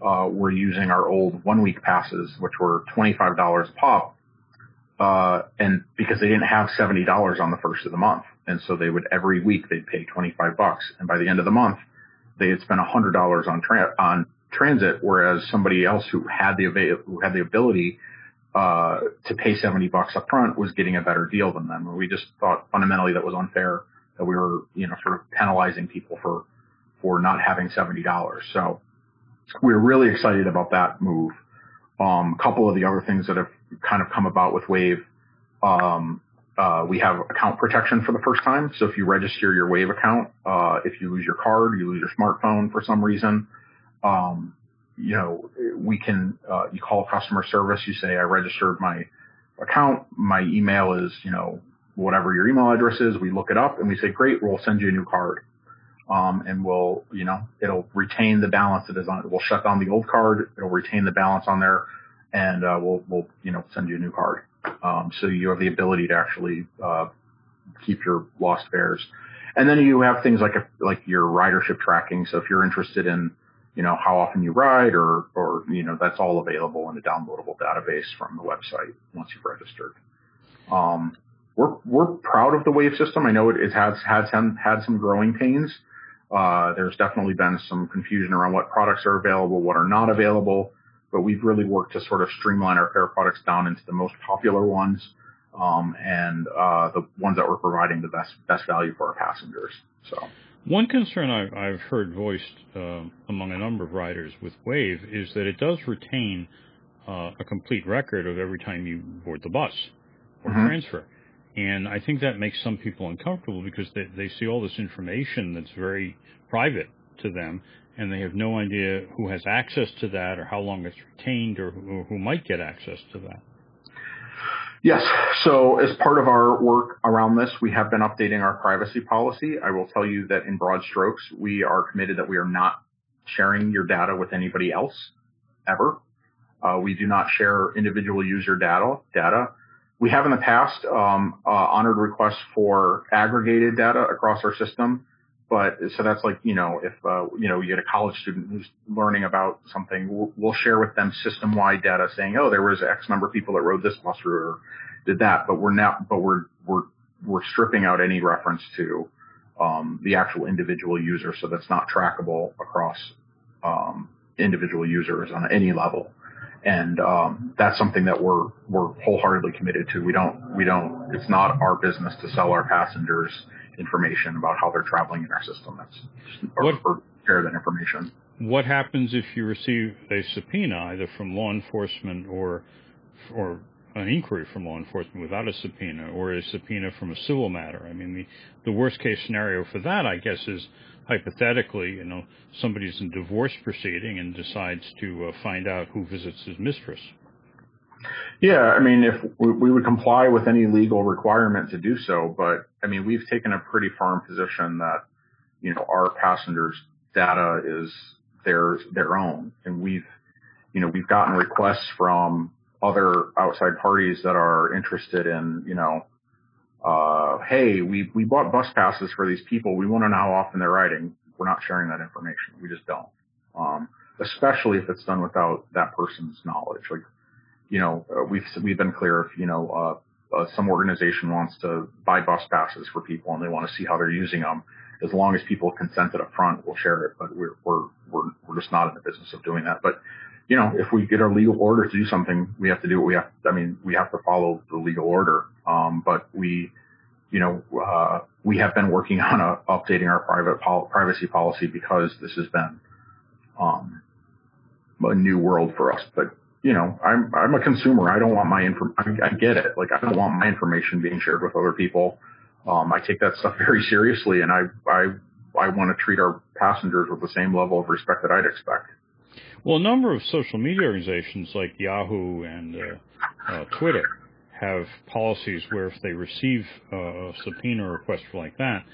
uh, were using our old one week passes, which were $25 a pop, uh, and because they didn't have $70 on the first of the month. And so they would every week they'd pay 25 bucks. And by the end of the month, they had spent $100 on, tra- on transit, whereas somebody else who had the avail- who had the ability uh, to pay 70 bucks up front was getting a better deal than them. And we just thought fundamentally that was unfair that we were, you know, sort of penalizing people for, for not having $70. So we we're really excited about that move. Um, a couple of the other things that have kind of come about with Wave, um, uh, we have account protection for the first time. So if you register your Wave account, uh, if you lose your card, you lose your smartphone for some reason, um, you know, we can, uh, you call customer service, you say, I registered my account, my email is, you know, whatever your email address is, we look it up and we say, great, we'll send you a new card. Um, and we'll, you know, it'll retain the balance that is on it. We'll shut down the old card. It'll retain the balance on there and, uh, we'll, we'll, you know, send you a new card. Um, so you have the ability to actually, uh, keep your lost fares. And then you have things like, a, like your ridership tracking. So if you're interested in, you know, how often you ride or, or, you know, that's all available in a downloadable database from the website once you've registered. Um, we're, we're proud of the wave system. I know it, it has, has some, had some growing pains. Uh, there's definitely been some confusion around what products are available, what are not available, but we've really worked to sort of streamline our fare products down into the most popular ones, um, and, uh, the ones that we're providing the best, best value for our passengers. So. One concern I've, I've heard voiced uh, among a number of riders with Wave is that it does retain uh, a complete record of every time you board the bus or mm-hmm. transfer. And I think that makes some people uncomfortable because they, they see all this information that's very private to them and they have no idea who has access to that or how long it's retained or who, or who might get access to that. Yes. So as part of our work around this, we have been updating our privacy policy. I will tell you that in broad strokes, we are committed that we are not sharing your data with anybody else ever. Uh, we do not share individual user data. Data. We have in the past um, uh, honored requests for aggregated data across our system. But so that's like, you know, if, uh, you know, you get a college student who's learning about something, we'll, we'll share with them system wide data saying, oh, there was X number of people that rode this bus route or did that. But we're not, but we're, we're, we're stripping out any reference to, um, the actual individual user. So that's not trackable across, um, individual users on any level. And, um, that's something that we're, we're wholeheartedly committed to. We don't, we don't, it's not our business to sell our passengers information about how they're traveling in our system. That's or, what, or share that information. What happens if you receive a subpoena either from law enforcement or or an inquiry from law enforcement without a subpoena or a subpoena from a civil matter? I mean, the the worst case scenario for that, I guess, is hypothetically, you know, somebody's in divorce proceeding and decides to uh, find out who visits his mistress. Yeah, I mean, if we would comply with any legal requirement to do so, but I mean, we've taken a pretty firm position that, you know, our passengers' data is their their own, and we've, you know, we've gotten requests from other outside parties that are interested in, you know, uh, hey, we we bought bus passes for these people. We want to know how often they're riding. We're not sharing that information. We just don't. Um, especially if it's done without that person's knowledge. Like you know, uh, we've we've been clear if you know uh, uh, some organization wants to buy bus passes for people and they want to see how they're using them. As long as people consented up front, we'll share it. But we're we're we're we're just not in the business of doing that. But you know, if we get our legal order to do something, we have to do what we have. I mean, we have to follow the legal order. Um, but we, you know, uh, we have been working on a, updating our private pol- privacy policy because this has been um, a new world for us. But you know, I'm I'm a consumer. I don't want my info. I, I get it. Like I don't want my information being shared with other people. Um, I take that stuff very seriously, and I I I want to treat our passengers with the same level of respect that I'd expect. Well, a number of social media organizations like Yahoo and uh, uh, Twitter have policies where if they receive a subpoena request like that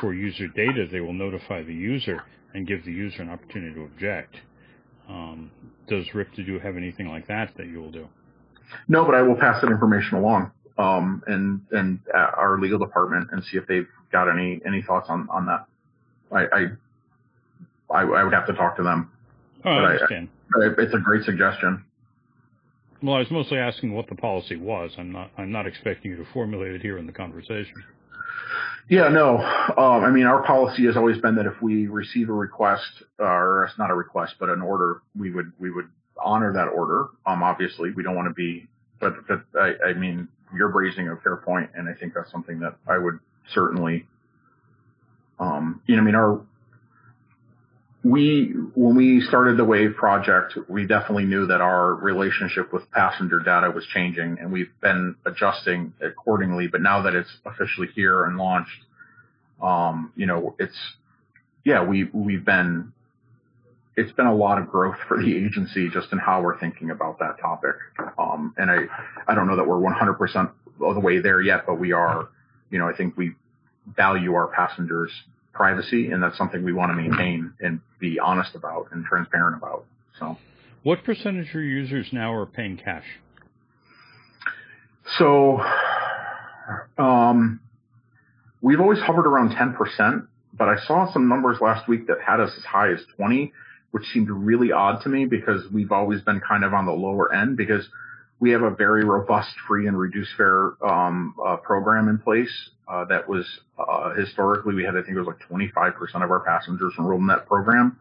for user data, they will notify the user and give the user an opportunity to object. Um, does RIPTA have anything like that that you will do? No, but I will pass that information along um, and and our legal department and see if they've got any any thoughts on on that. I I, I would have to talk to them. Oh, I understand. I, it's a great suggestion. Well, I was mostly asking what the policy was. I'm not I'm not expecting you to formulate it here in the conversation. Yeah, no. Um, I mean, our policy has always been that if we receive a request, or it's not a request, but an order, we would we would honor that order. Um, obviously, we don't want to be, but but I, I mean, you're raising a fair point, and I think that's something that I would certainly, um, you know, I mean, our we when we started the Wave project, we definitely knew that our relationship with passenger data was changing, and we've been adjusting accordingly. But now that it's officially here and launched, um, you know, it's yeah, we we've been it's been a lot of growth for the agency just in how we're thinking about that topic. Um, and I I don't know that we're 100% of the way there yet, but we are. You know, I think we value our passengers privacy, and that's something we want to maintain and be honest about and transparent about. So, what percentage of your users now are paying cash? So, um, we've always hovered around 10%, but I saw some numbers last week that had us as high as 20, which seemed really odd to me because we've always been kind of on the lower end because we have a very robust free and reduced fare um, uh, program in place uh, that was uh, historically we had I think it was like 25% of our passengers enrolled in that program.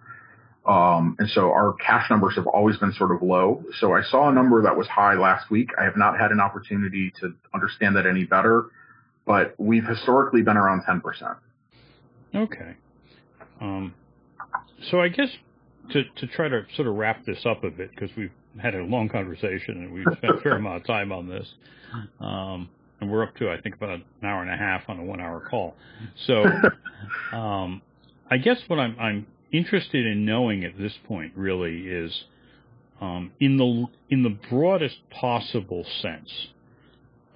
Um, and so our cash numbers have always been sort of low. So I saw a number that was high last week. I have not had an opportunity to understand that any better, but we've historically been around 10%. Okay. Um, so I guess to, to try to sort of wrap this up a bit, because we've had a long conversation and we've spent a fair amount of time on this. Um, and we're up to, I think, about an hour and a half on a one hour call. So, um, I guess what I'm, I'm interested in knowing at this point really is, um, in the, in the broadest possible sense,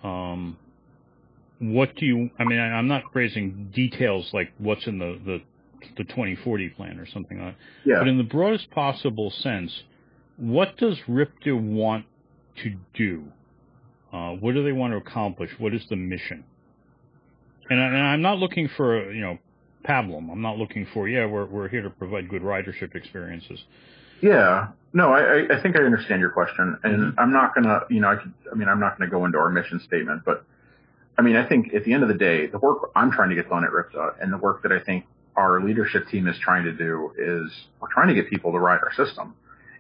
um, what do you, I mean, I, I'm not phrasing details like what's in the, the, the 2040 plan or something like that. Yeah. But in the broadest possible sense, what does RIPTA want to do? Uh, what do they want to accomplish? What is the mission? And, I, am not looking for, you know, pablum. I'm not looking for, yeah, we're, we're here to provide good ridership experiences. Yeah. No, I, I think I understand your question. And mm-hmm. I'm not going to, you know, I, could, I mean, I'm not going to go into our mission statement, but I mean, I think at the end of the day, the work I'm trying to get done at RIPTA and the work that I think our leadership team is trying to do is we're trying to get people to ride our system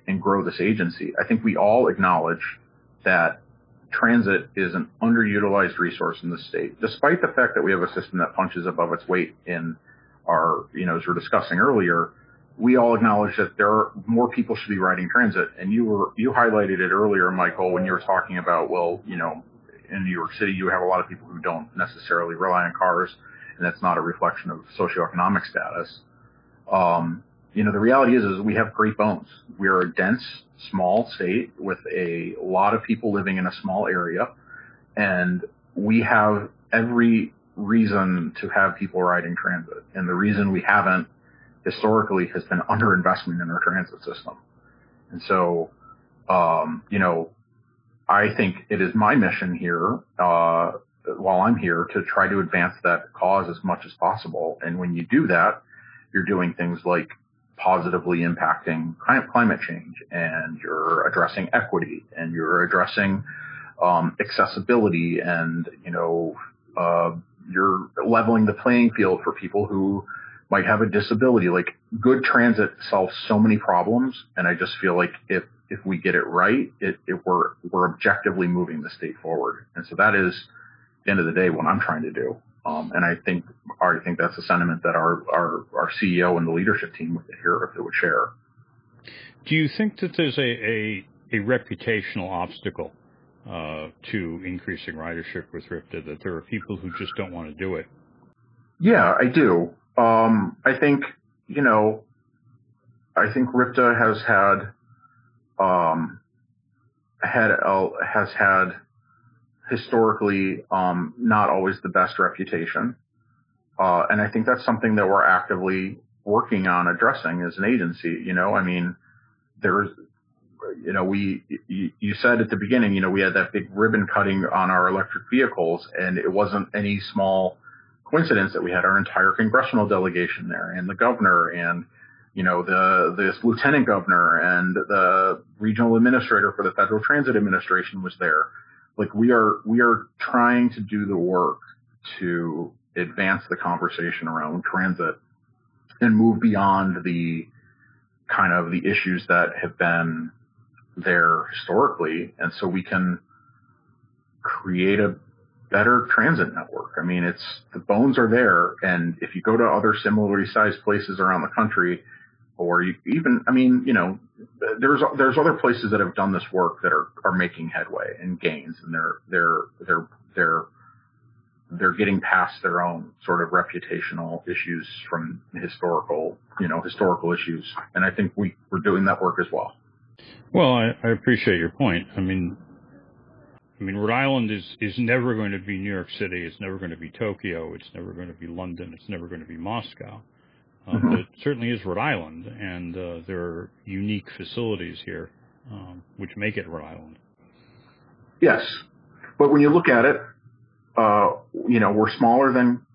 and grow this agency. I think we all acknowledge that transit is an underutilized resource in the state, despite the fact that we have a system that punches above its weight in our, you know, as we are discussing earlier, we all acknowledge that there are more people should be riding transit. And you were, you highlighted it earlier, Michael, when you were talking about, well, you know, in New York City, you have a lot of people who don't necessarily rely on cars, and that's not a reflection of socioeconomic status. Um, you know, the reality is, is we have great bones. We are a dense, small state with a lot of people living in a small area, and we have every reason to have people riding transit. And the reason we haven't historically has been underinvestment in our transit system. And so, um, you know, I think it is my mission here, uh, while I'm here to try to advance that cause as much as possible. And when you do that, you're doing things like positively impacting climate change and you're addressing equity and you're addressing um, accessibility and you know uh, you're leveling the playing field for people who might have a disability. Like good transit solves so many problems and i just feel like if if we get it right it, it we're we're objectively moving the state forward. And so that is the end of the day what i'm trying to do um, and I think I think that's a sentiment that our, our, our CEO and the leadership team would hear if they would share. Do you think that there's a, a, a reputational obstacle uh, to increasing ridership with RIPTA, that there are people who just don't want to do it? Yeah, I do. Um, I think, you know, I think RIPTA has had, um, had, uh, has had historically, um, not always the best reputation. Uh, and I think that's something that we're actively working on addressing as an agency. You know, I mean, there's, you know, we, you, you said at the beginning, you know, we had that big ribbon cutting on our electric vehicles and it wasn't any small coincidence that we had our entire congressional delegation there and the governor and, you know, the, this lieutenant governor and the regional administrator for the Federal Transit Administration was there. Like we are, we are trying to do the work to advance the conversation around transit and move beyond the kind of the issues that have been there historically. And so we can create a better transit network. I mean, it's the bones are there. And if you go to other similarly sized places around the country, or you even, I mean, you know, there's, there's other places that have done this work that are, are making headway and gains and they're, they're, they're, they're, they're getting past their own sort of reputational issues from historical, you know, historical issues. And I think we, we're doing that work as well. Well, I, I appreciate your point. I mean, I mean, Rhode Island is, is never going to be New York City. It's never going to be Tokyo. It's never going to be London. It's never going to be Moscow. Uh, mm-hmm. But it certainly is Rhode Island, and uh, there are unique facilities here um, which make it Rhode Island. Yes, but when you look at it, uh, you know, we're smaller than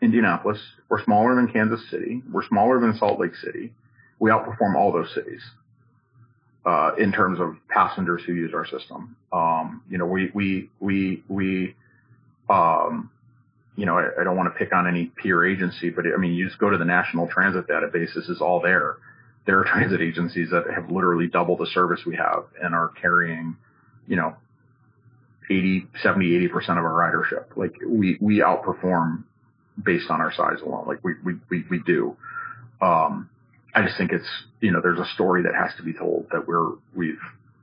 Indianapolis. We're smaller than Kansas City. We're smaller than Salt Lake City. We outperform all those cities uh, in terms of passengers who use our system. Um, you know, we we we we um, you know, I, I don't want to pick on any peer agency, but I mean, you just go to the National Transit Database. This is all there. There are transit agencies that have literally double the service we have and are carrying, you know, 80, 70, 80% of our ridership. Like we, we outperform based on our size alone. Like we, we, we, we do. Um, I just think it's, you know, there's a story that has to be told that we're, we've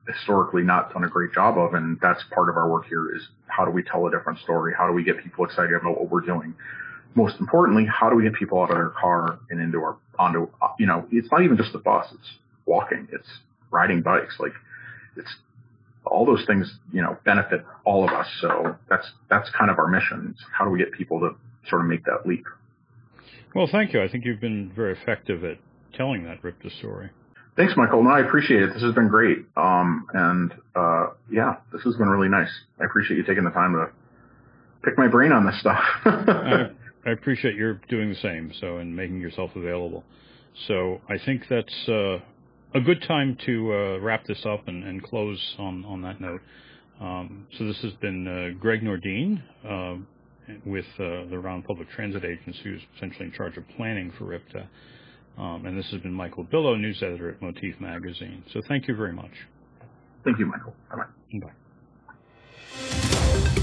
historically not done a great job of. And that's part of our work here is how do we tell a different story? How do we get people excited about what we're doing? Most importantly, how do we get people out of their car and into our, onto, you know, it's not even just the bus. It's walking. It's riding bikes. Like it's all those things, you know, benefit all of us. So that's, that's kind of our mission. It's how do we get people to sort of make that leap? Well, thank you. I think you've been very effective at telling that RIPTA story. Thanks, Michael. No, I appreciate it. This has been great. Um, and, uh, yeah, this has been really nice. I appreciate you taking the time to pick my brain on this stuff. I, I, appreciate your doing the same. So, and making yourself available. So I think that's, uh, a good time to, uh, wrap this up and, and, close on, on that note. Um, so this has been, uh, Greg Nordin uh, with, uh, the Round Public Transit Agency, who's essentially in charge of planning for RIPTA. Um, and this has been Michael Bilow, news editor at Motif Magazine. So thank you very much. Thank you, Michael. Bye-bye. Bye.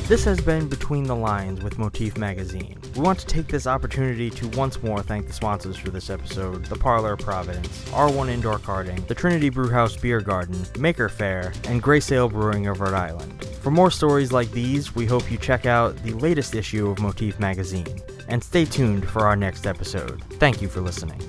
This has been Between the Lines with Motif Magazine. We want to take this opportunity to once more thank the sponsors for this episode The Parlor of Providence, R1 Indoor Karting, the Trinity Brewhouse Beer Garden, Maker Faire, and Grey Sail Brewing of Rhode Island. For more stories like these, we hope you check out the latest issue of Motif Magazine. And stay tuned for our next episode. Thank you for listening.